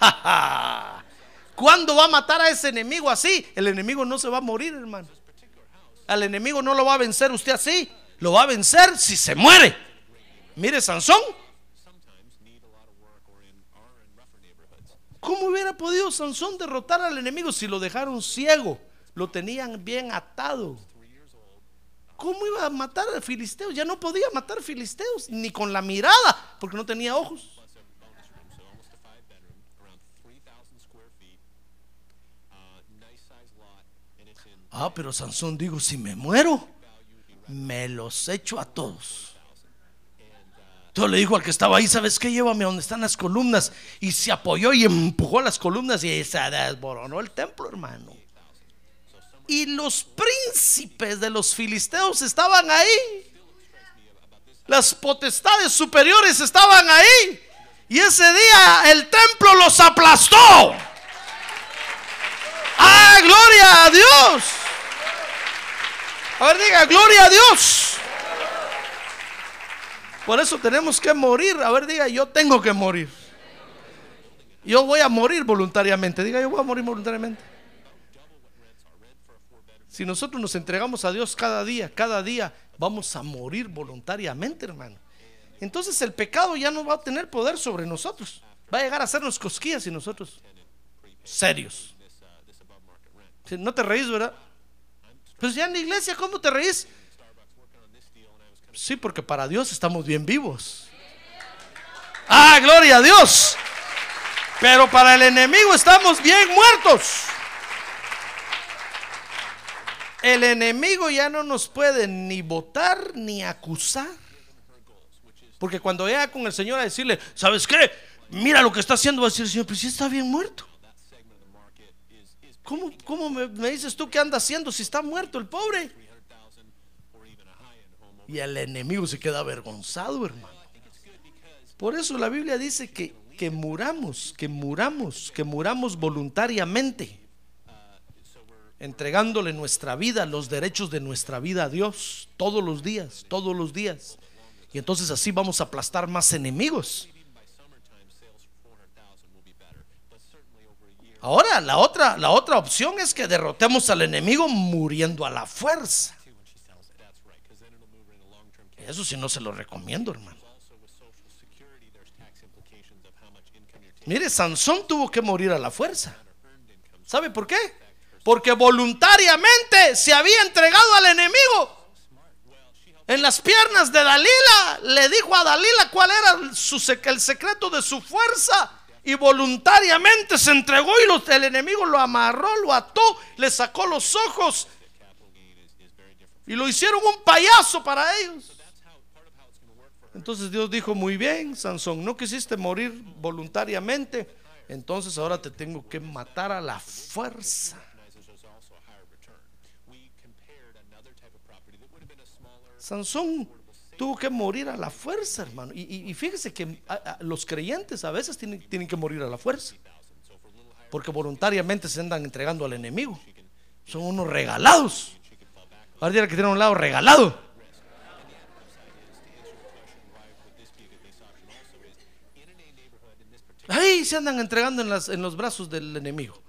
(laughs) ¿Cuándo va a matar a ese enemigo así? El enemigo no se va a morir, hermano. Al enemigo no lo va a vencer usted así. Lo va a vencer si se muere. Mire, Sansón ¿Cómo hubiera podido Sansón derrotar al enemigo si lo dejaron ciego? Lo tenían bien atado. ¿Cómo iba a matar a filisteos? Ya no podía matar filisteos, ni con la mirada, porque no tenía ojos. Ah, pero Sansón digo, si me muero, me los echo a todos. Entonces le dijo al que estaba ahí, ¿sabes qué? Llévame a donde están las columnas. Y se apoyó y empujó las columnas y se desboronó el templo, hermano. Y los príncipes de los filisteos estaban ahí. Las potestades superiores estaban ahí. Y ese día el templo los aplastó. ¡Ah, gloria a Dios! A ver, diga, gloria a Dios. Por eso tenemos que morir. A ver, diga, yo tengo que morir. Yo voy a morir voluntariamente. Diga, yo voy a morir voluntariamente. Si nosotros nos entregamos a Dios cada día, cada día, vamos a morir voluntariamente, hermano. Entonces el pecado ya no va a tener poder sobre nosotros. Va a llegar a hacernos cosquillas y nosotros serios. No te reís, ¿verdad? Pues ya en la iglesia, ¿cómo te reís? Sí, porque para Dios estamos bien vivos. Ah, gloria a Dios. Pero para el enemigo estamos bien muertos. El enemigo ya no nos puede ni votar ni acusar. Porque cuando llega con el Señor a decirle, ¿sabes qué? Mira lo que está haciendo, va a decir el Señor, pues si está bien muerto. ¿Cómo, cómo me, me dices tú que anda haciendo si está muerto el pobre? Y el enemigo se queda avergonzado, hermano. Por eso la Biblia dice que, que muramos, que muramos, que muramos voluntariamente, entregándole nuestra vida, los derechos de nuestra vida a Dios, todos los días, todos los días. Y entonces así vamos a aplastar más enemigos. Ahora, la otra, la otra opción es que derrotemos al enemigo muriendo a la fuerza. Eso sí no se lo recomiendo, hermano. Mire, Sansón tuvo que morir a la fuerza. ¿Sabe por qué? Porque voluntariamente se había entregado al enemigo. En las piernas de Dalila le dijo a Dalila cuál era el secreto de su fuerza. Y voluntariamente se entregó y el enemigo lo amarró, lo ató, le sacó los ojos. Y lo hicieron un payaso para ellos. Entonces Dios dijo, muy bien, Sansón, no quisiste morir voluntariamente, entonces ahora te tengo que matar a la fuerza. Sansón tuvo que morir a la fuerza, hermano. Y, fíjese que los creyentes a veces tienen, tienen, que morir a la fuerza. Porque voluntariamente se andan entregando al enemigo. Son unos regalados. Ahora que tiene un lado regalado. Ahí se andan entregando en, las, en los brazos del enemigo.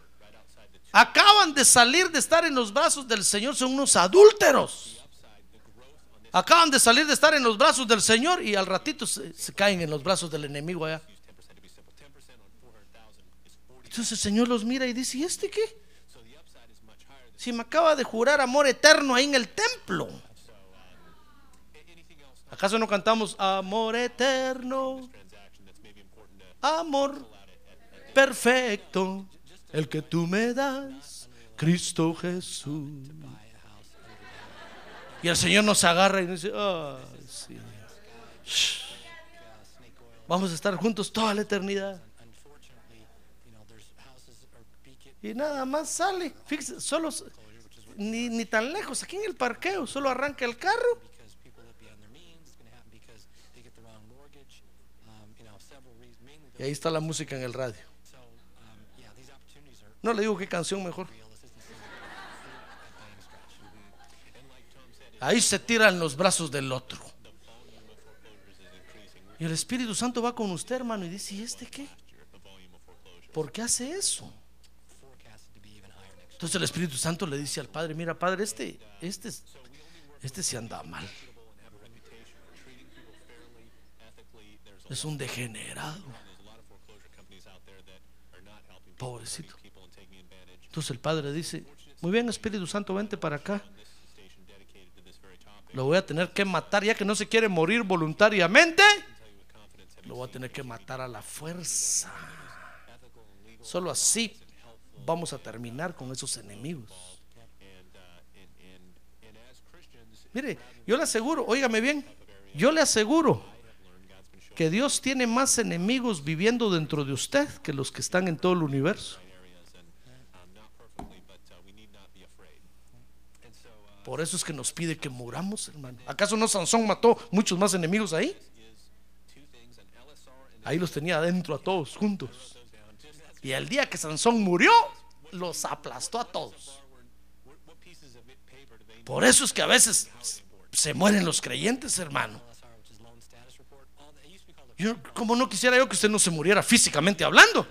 Acaban de salir de estar en los brazos del Señor, son unos adúlteros. Acaban de salir de estar en los brazos del Señor y al ratito se, caen en los brazos del enemigo allá. Entonces el Señor los mira y dice, ¿y este qué? Si me acaba de jurar amor eterno ahí en el templo. ¿Acaso no cantamos amor eterno? Amor perfecto, el que tú me das, Cristo Jesús. Y el Señor nos agarra y nos dice, vamos a estar juntos toda la eternidad. Y nada más sale, solo ni, ni tan lejos, aquí en el parqueo, solo arranca el carro Y ahí está la música en el radio. No le digo qué canción mejor. Ahí se tiran los brazos del otro. Y el Espíritu Santo va con usted, hermano, y dice, ¿y este qué? ¿Por qué hace eso? Entonces el Espíritu Santo le dice al Padre, mira, Padre, este, este, este anda mal. Es un degenerado. Pobrecito. Entonces el Padre dice, muy bien Espíritu Santo, vente para acá. lo voy a tener que matar, ya que no se quiere morir voluntariamente, lo voy a tener que matar a la fuerza. Solo así vamos a terminar con esos enemigos. Mire, yo le aseguro, óigame bien, yo le aseguro que Dios tiene más enemigos viviendo dentro de usted que los que están en todo el universo. Por eso es que nos pide que muramos, hermano. ¿Acaso no Sansón mató muchos más enemigos ahí? Ahí los tenía adentro a todos juntos. Y el día que Sansón murió, los aplastó a todos. Por eso es que a veces se mueren los creyentes, hermano. Yo, como no quisiera yo que usted no se muriera físicamente hablando,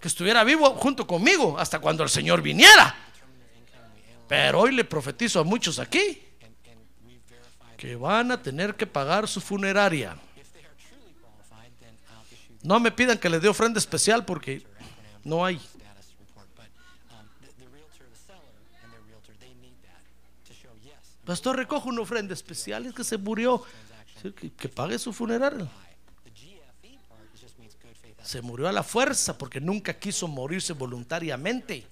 que estuviera vivo junto conmigo hasta cuando el Señor viniera. Pero hoy le profetizo a muchos aquí que van a tener que pagar su funeraria. No me pidan que les dé ofrenda especial porque no hay. Pastor, recojo una ofrenda especial, es que se murió. Que, pague su funeral. Se murió a la fuerza porque nunca quiso morirse voluntariamente.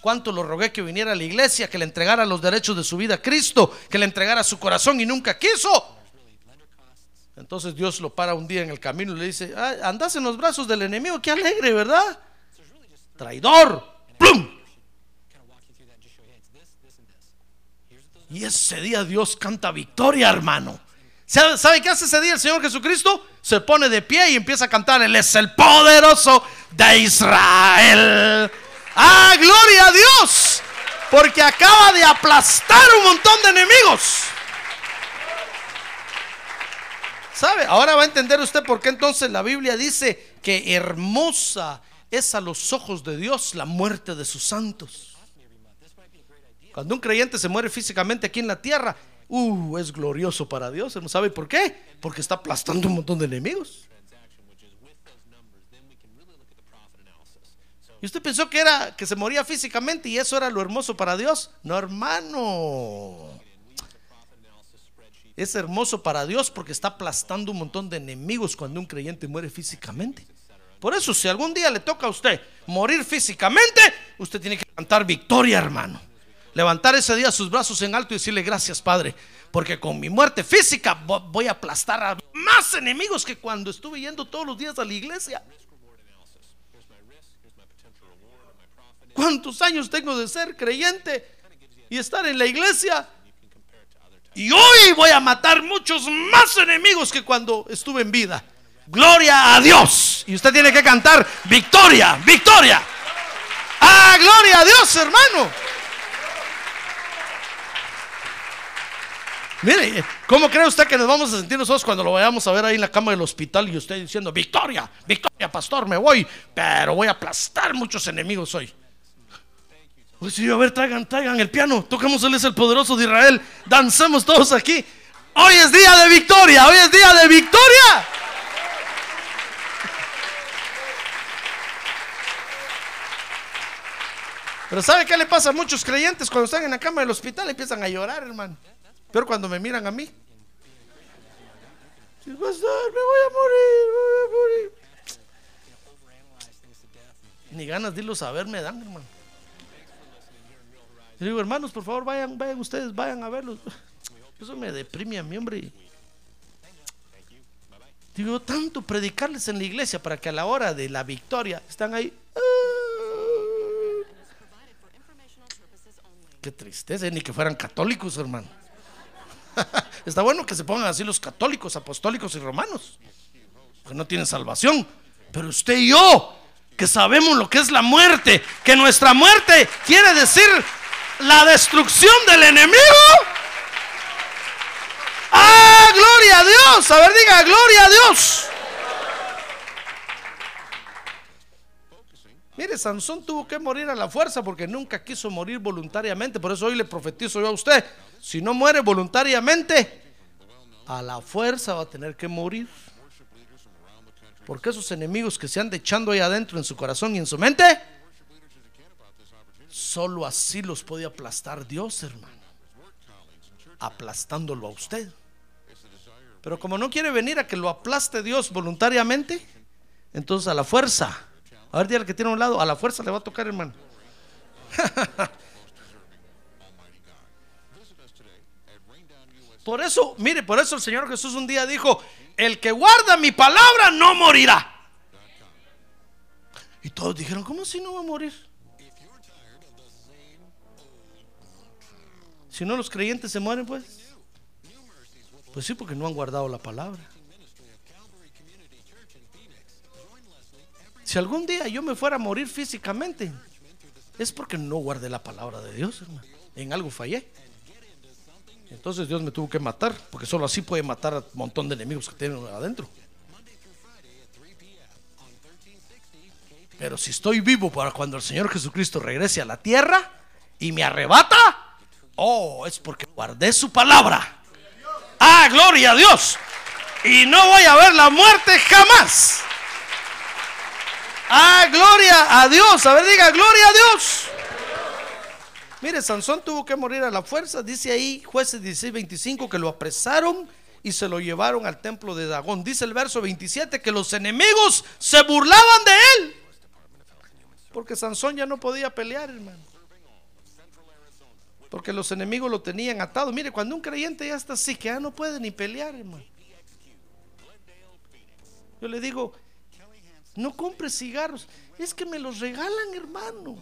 ¿Cuánto lo rogué que viniera a la iglesia, que le entregara los derechos de su vida a Cristo, que le entregara su corazón y nunca quiso? Entonces Dios lo para un día en el camino y le dice, ah, andas en los brazos del enemigo, qué alegre, ¿verdad? Traidor. ¡Plum! Y ese día Dios canta victoria, hermano. ¿Sabe, ¿Sabe qué hace ese día el Señor Jesucristo? Se pone de pie y empieza a cantar, Él es el poderoso de Israel. Ah, gloria a Dios. Porque acaba de aplastar un montón de enemigos. ¿Sabe? Ahora va a entender usted por qué entonces la Biblia dice que hermosa es a los ojos de Dios la muerte de sus santos. Cuando un creyente se muere físicamente aquí en la tierra, uh, es glorioso para Dios. ¿Sabe por qué? Porque está aplastando un montón de enemigos. ¿Y usted pensó que era que se moría físicamente y eso era lo hermoso para Dios? No, hermano. Es hermoso para Dios porque está aplastando un montón de enemigos cuando un creyente muere físicamente. Por eso, si algún día le toca a usted morir físicamente, usted tiene que cantar victoria, hermano. Levantar ese día sus brazos en alto y decirle gracias, Padre, porque con mi muerte física voy a aplastar a más enemigos que cuando estuve yendo todos los días a la iglesia. ¿Cuántos años tengo de ser creyente y estar en la iglesia? Y hoy voy a matar muchos más enemigos que cuando estuve en vida. Gloria a Dios. Y usted tiene que cantar victoria, victoria. Ah, gloria a Dios, hermano. Mire, ¿cómo cree usted que nos vamos a sentir nosotros cuando lo vayamos a ver ahí en la cama del hospital y usted diciendo, victoria, victoria, pastor, me voy, pero voy a aplastar muchos enemigos hoy? Pues sí, a ver, traigan, traigan el piano, toquemos Él es el poderoso de Israel, dancemos todos aquí. Hoy es día de victoria, hoy es día de victoria. Pero ¿sabe qué le pasa a muchos creyentes cuando están en la cama del hospital? Empiezan a llorar, hermano. Pero cuando me miran a mí, me voy a morir, me voy a morir. Ni ganas de irlo a ver me dan, hermano. Le digo, hermanos, por favor, vayan, vayan ustedes, vayan a verlos. (laughs) Eso me deprime a mi hombre. Digo, tanto predicarles en la iglesia para que a la hora de la victoria están ahí. Qué tristeza, ni que fueran católicos, hermano. (laughs) Está bueno que se pongan así los católicos, apostólicos y romanos, que no tienen salvación. Pero usted y yo, que sabemos lo que es la muerte, que nuestra muerte quiere decir la destrucción del enemigo. ¡Ah, gloria a Dios! A ver, diga, gloria a Dios. Mire, Sansón tuvo que morir a la fuerza porque nunca quiso morir voluntariamente. Por eso hoy le profetizo yo a usted, si no muere voluntariamente, a la fuerza va a tener que morir. Porque esos enemigos que se han echando ahí adentro en su corazón y en su mente, solo así los puede aplastar Dios, hermano. aplastándolo a usted. Pero como no quiere venir a que lo aplaste Dios voluntariamente, entonces a la fuerza. A ver, dígale que tiene a un lado, a la fuerza le va a tocar, hermano. (laughs) Por eso, mire, por eso el Señor Jesús un día dijo, el que guarda mi palabra no morirá. Y todos dijeron, ¿cómo si no va a morir? Si no los creyentes se mueren, pues. Pues sí, porque no han guardado la palabra. Si algún día yo me fuera a morir físicamente, es porque no guardé la palabra de Dios, hermano. En algo fallé. Entonces Dios me tuvo que matar, porque solo así puede matar a un montón de enemigos que tienen adentro. Pero si estoy vivo para cuando el Señor Jesucristo regrese a la tierra y me arrebata, oh, es porque guardé su palabra. Ah, gloria a Dios. Y no voy a ver la muerte jamás. Ah, gloria a Dios. A ver, diga, gloria a Dios. Mire, Sansón tuvo que morir a la fuerza. Dice ahí, jueces 16, 25, que lo apresaron y se lo llevaron al templo de Dagón. Dice el verso 27 que los enemigos se burlaban de él. Porque Sansón ya no podía pelear, hermano. Porque los enemigos lo tenían atado. Mire, cuando un creyente ya está así, que ya no puede ni pelear, hermano. Yo le digo, no compre cigarros. Es que me los regalan, hermano.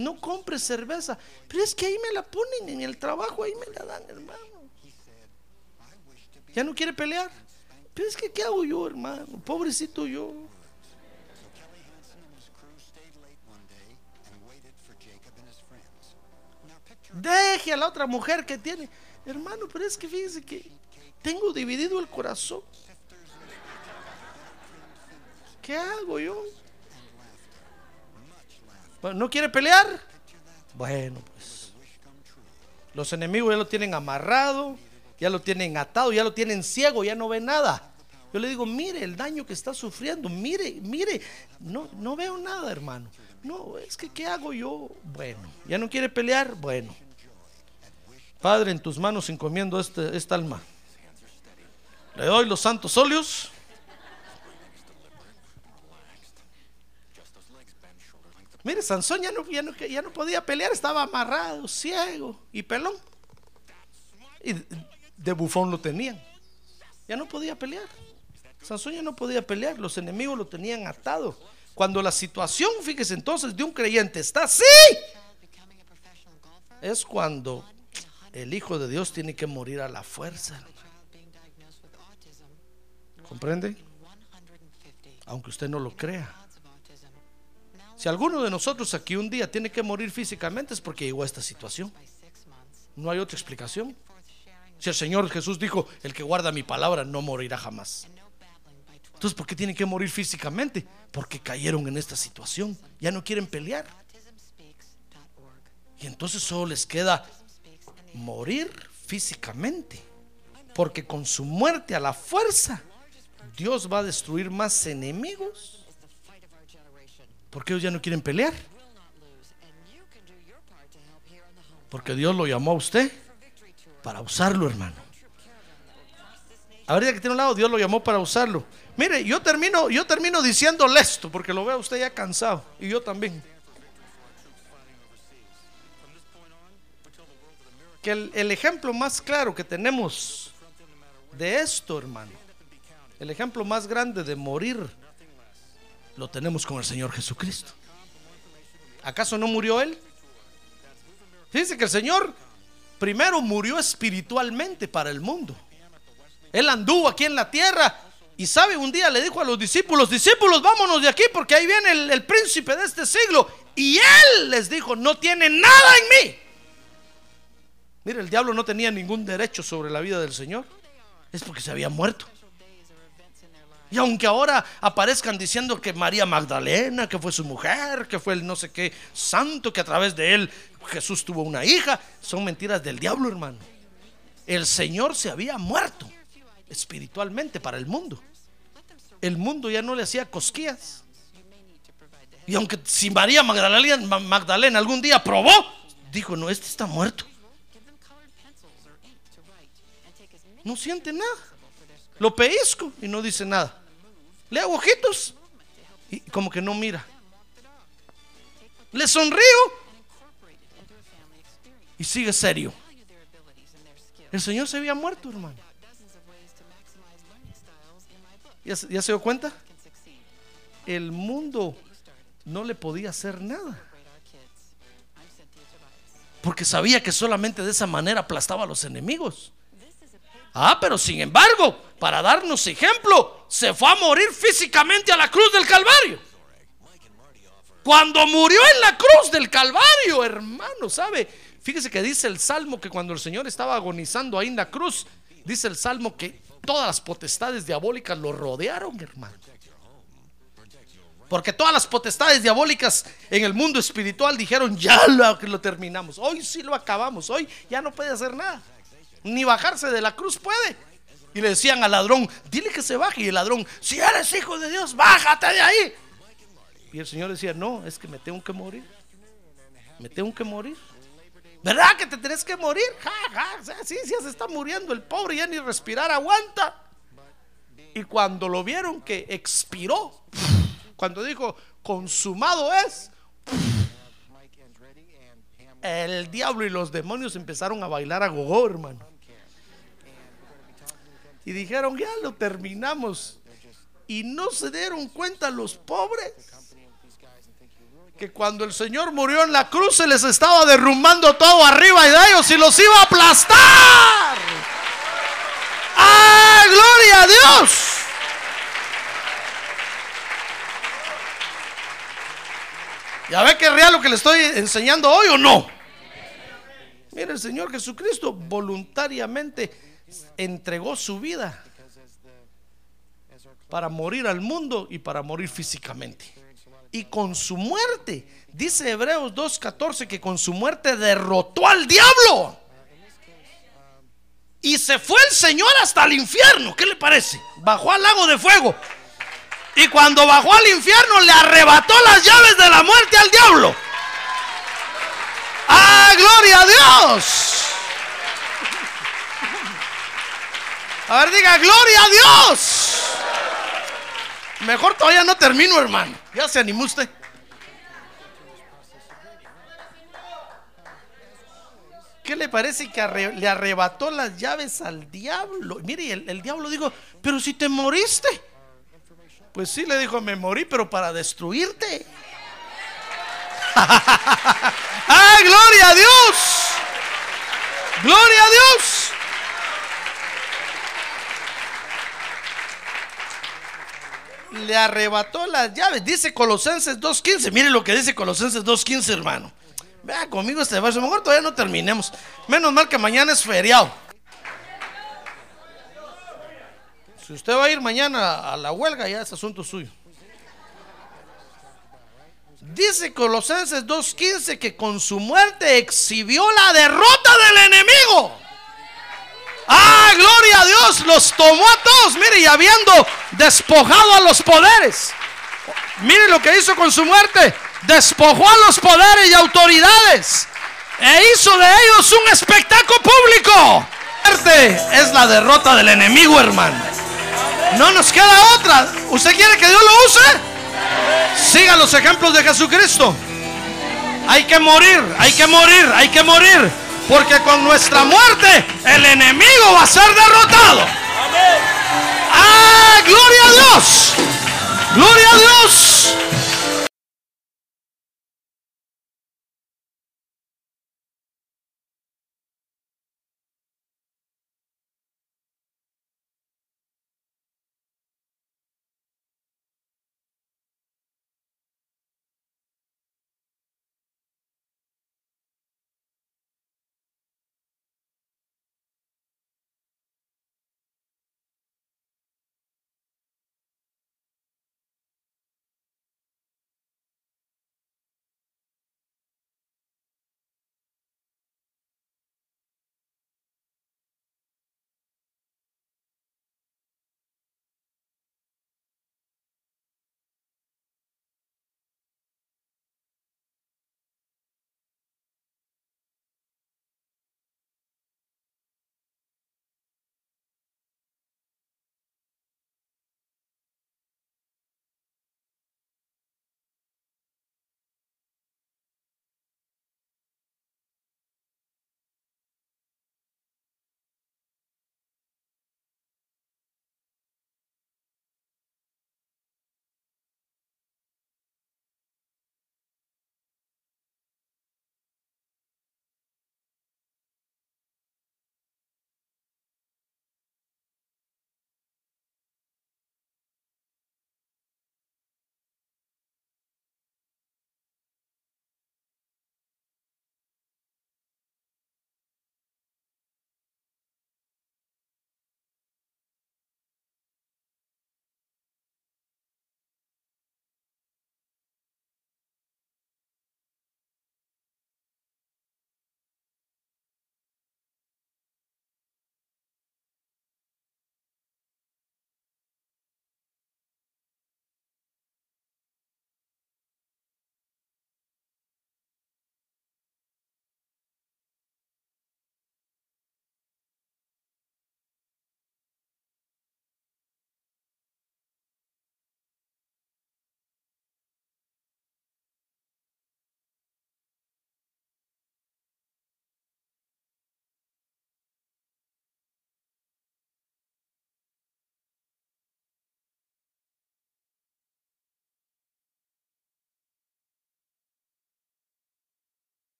No compre cerveza. Pero es que ahí me la ponen en el trabajo, ahí me la dan, hermano. Ya no quiere pelear. Pero es que, ¿qué hago yo, hermano? Pobrecito yo. Deje a la otra mujer que tiene. Hermano, pero es que fíjese que tengo dividido el corazón. ¿Qué hago yo? ¿No quiere pelear? Bueno, pues. Los enemigos ya lo tienen amarrado, ya lo tienen atado, ya lo tienen ciego, ya no ve nada. Yo le digo, mire el daño que está sufriendo, mire, mire, no, no veo nada, hermano. No, es que ¿qué hago yo? Bueno, ¿ya no quiere pelear? Bueno. Padre, en tus manos encomiendo este, esta alma. Le doy los santos óleos. Mire, Sansón ya no, ya, no, ya no podía pelear, estaba amarrado, ciego y pelón. Y de bufón lo tenían. Ya no podía pelear. Sansón ya no podía pelear, los enemigos lo tenían atado. Cuando la situación, fíjese entonces, de un creyente está así, es cuando el Hijo de Dios tiene que morir a la fuerza. ¿Comprende? Aunque usted no lo crea. Si alguno de nosotros aquí un día tiene que morir físicamente es porque llegó a esta situación. No hay otra explicación. Si el Señor Jesús dijo, el que guarda mi palabra no morirá jamás. Entonces, ¿por qué tienen que morir físicamente? Porque cayeron en esta situación. Ya no quieren pelear. Y entonces solo les queda morir físicamente. Porque con su muerte a la fuerza, Dios va a destruir más enemigos. Porque ellos ya no quieren pelear. Porque Dios lo llamó a usted para usarlo, hermano. A ver, que tiene un lado, Dios lo llamó para usarlo. Mire, yo termino, yo termino diciéndole esto, porque lo veo a usted ya cansado, y yo también. Que el ejemplo más claro que tenemos de esto, hermano, el ejemplo más grande de morir, lo tenemos con el Señor Jesucristo. ¿Acaso no murió Él? Fíjense que el Señor primero murió espiritualmente para el mundo. Él anduvo aquí en la tierra y sabe, un día le dijo a los discípulos, discípulos, vámonos de aquí porque ahí viene el, el príncipe de este siglo. Y él les dijo, no tiene nada en mí. Mire, el diablo no tenía ningún derecho sobre la vida del Señor. Es porque se había muerto. Y aunque ahora aparezcan diciendo que María Magdalena, que fue su mujer, que fue el no sé qué santo, que a través de él Jesús tuvo una hija, son mentiras del diablo, hermano. El Señor se había muerto espiritualmente para el mundo. El mundo ya no le hacía cosquillas. Y aunque si María Magdalena, Ma- Magdalena algún día probó, dijo, no, este está muerto. No siente nada. Lo pellizco y no dice nada. Le hago ojitos y como que no mira. Le sonrío y sigue serio. El Señor se había muerto, hermano. ¿Ya, se- ya se dio cuenta? El mundo no le podía hacer nada. Porque sabía que solamente de esa manera aplastaba a los enemigos. Ah, pero sin embargo, para darnos ejemplo, se fue a morir físicamente a la cruz del Calvario. Cuando murió en la cruz del Calvario, hermano, ¿sabe? Fíjese que dice el Salmo que cuando el Señor estaba agonizando ahí en la cruz, dice el Salmo que todas las potestades diabólicas lo rodearon, hermano. Porque todas las potestades diabólicas en el mundo espiritual dijeron, ya lo, lo terminamos, hoy sí lo acabamos, hoy ya no puede hacer nada, ni bajarse de la cruz puede. Y le decían al ladrón, dile que se baje. Y el ladrón, si eres hijo de Dios, bájate de ahí. Y el Señor decía, no, es que me tengo que morir. Me tengo que morir. ¿Verdad que te tenés que morir? Ja, ja, sí, sí, se está muriendo el pobre, ya ni respirar aguanta. Y cuando lo vieron que expiró, cuando dijo, consumado es, el diablo y los demonios empezaron a bailar a gogó, hermano. Y dijeron, ya lo terminamos. Y no se dieron cuenta los pobres que cuando el Señor murió en la cruz se les estaba derrumbando todo arriba de ellos y los iba a aplastar. ¡Ah, gloria a Dios! ¿Ya ve que real lo que le estoy enseñando hoy o no? Mire, el Señor Jesucristo voluntariamente entregó su vida para morir al mundo y para morir físicamente. Y con su muerte, dice Hebreos 2.14 que con su muerte derrotó al diablo. Y se fue el Señor hasta el infierno. ¿Qué le parece? Bajó al lago de fuego. Y cuando bajó al infierno le arrebató las llaves de la muerte al diablo. ¡Ah, gloria a Dios! A ver, diga, gloria a Dios. Mejor todavía no termino, hermano. Ya se animó usted. ¿Qué le parece que le arrebató las llaves al diablo? Mire, el, el diablo dijo, pero si te moriste. Pues sí, le dijo, me morí, pero para destruirte. (laughs) ¡Ay, gloria a Dios! ¡Gloria a Dios! Le arrebató las llaves. Dice Colosenses 2.15. Mire lo que dice Colosenses 2.15, hermano. Vea conmigo este verso. Mejor todavía no terminemos. Menos mal que mañana es feriado. Si usted va a ir mañana a la huelga, ya es asunto suyo. Dice Colosenses 2.15 que con su muerte exhibió la derrota del enemigo. Ah, gloria a Dios, los tomó a todos, mire, y habiendo despojado a los poderes. Mire lo que hizo con su muerte. Despojó a los poderes y autoridades. E hizo de ellos un espectáculo público. Es la derrota del enemigo, hermano. No nos queda otra. ¿Usted quiere que Dios lo use? Siga los ejemplos de Jesucristo. Hay que morir, hay que morir, hay que morir. Porque con nuestra muerte el enemigo va a ser derrotado. ¡Ah, gloria a Dios! ¡Gloria a Dios!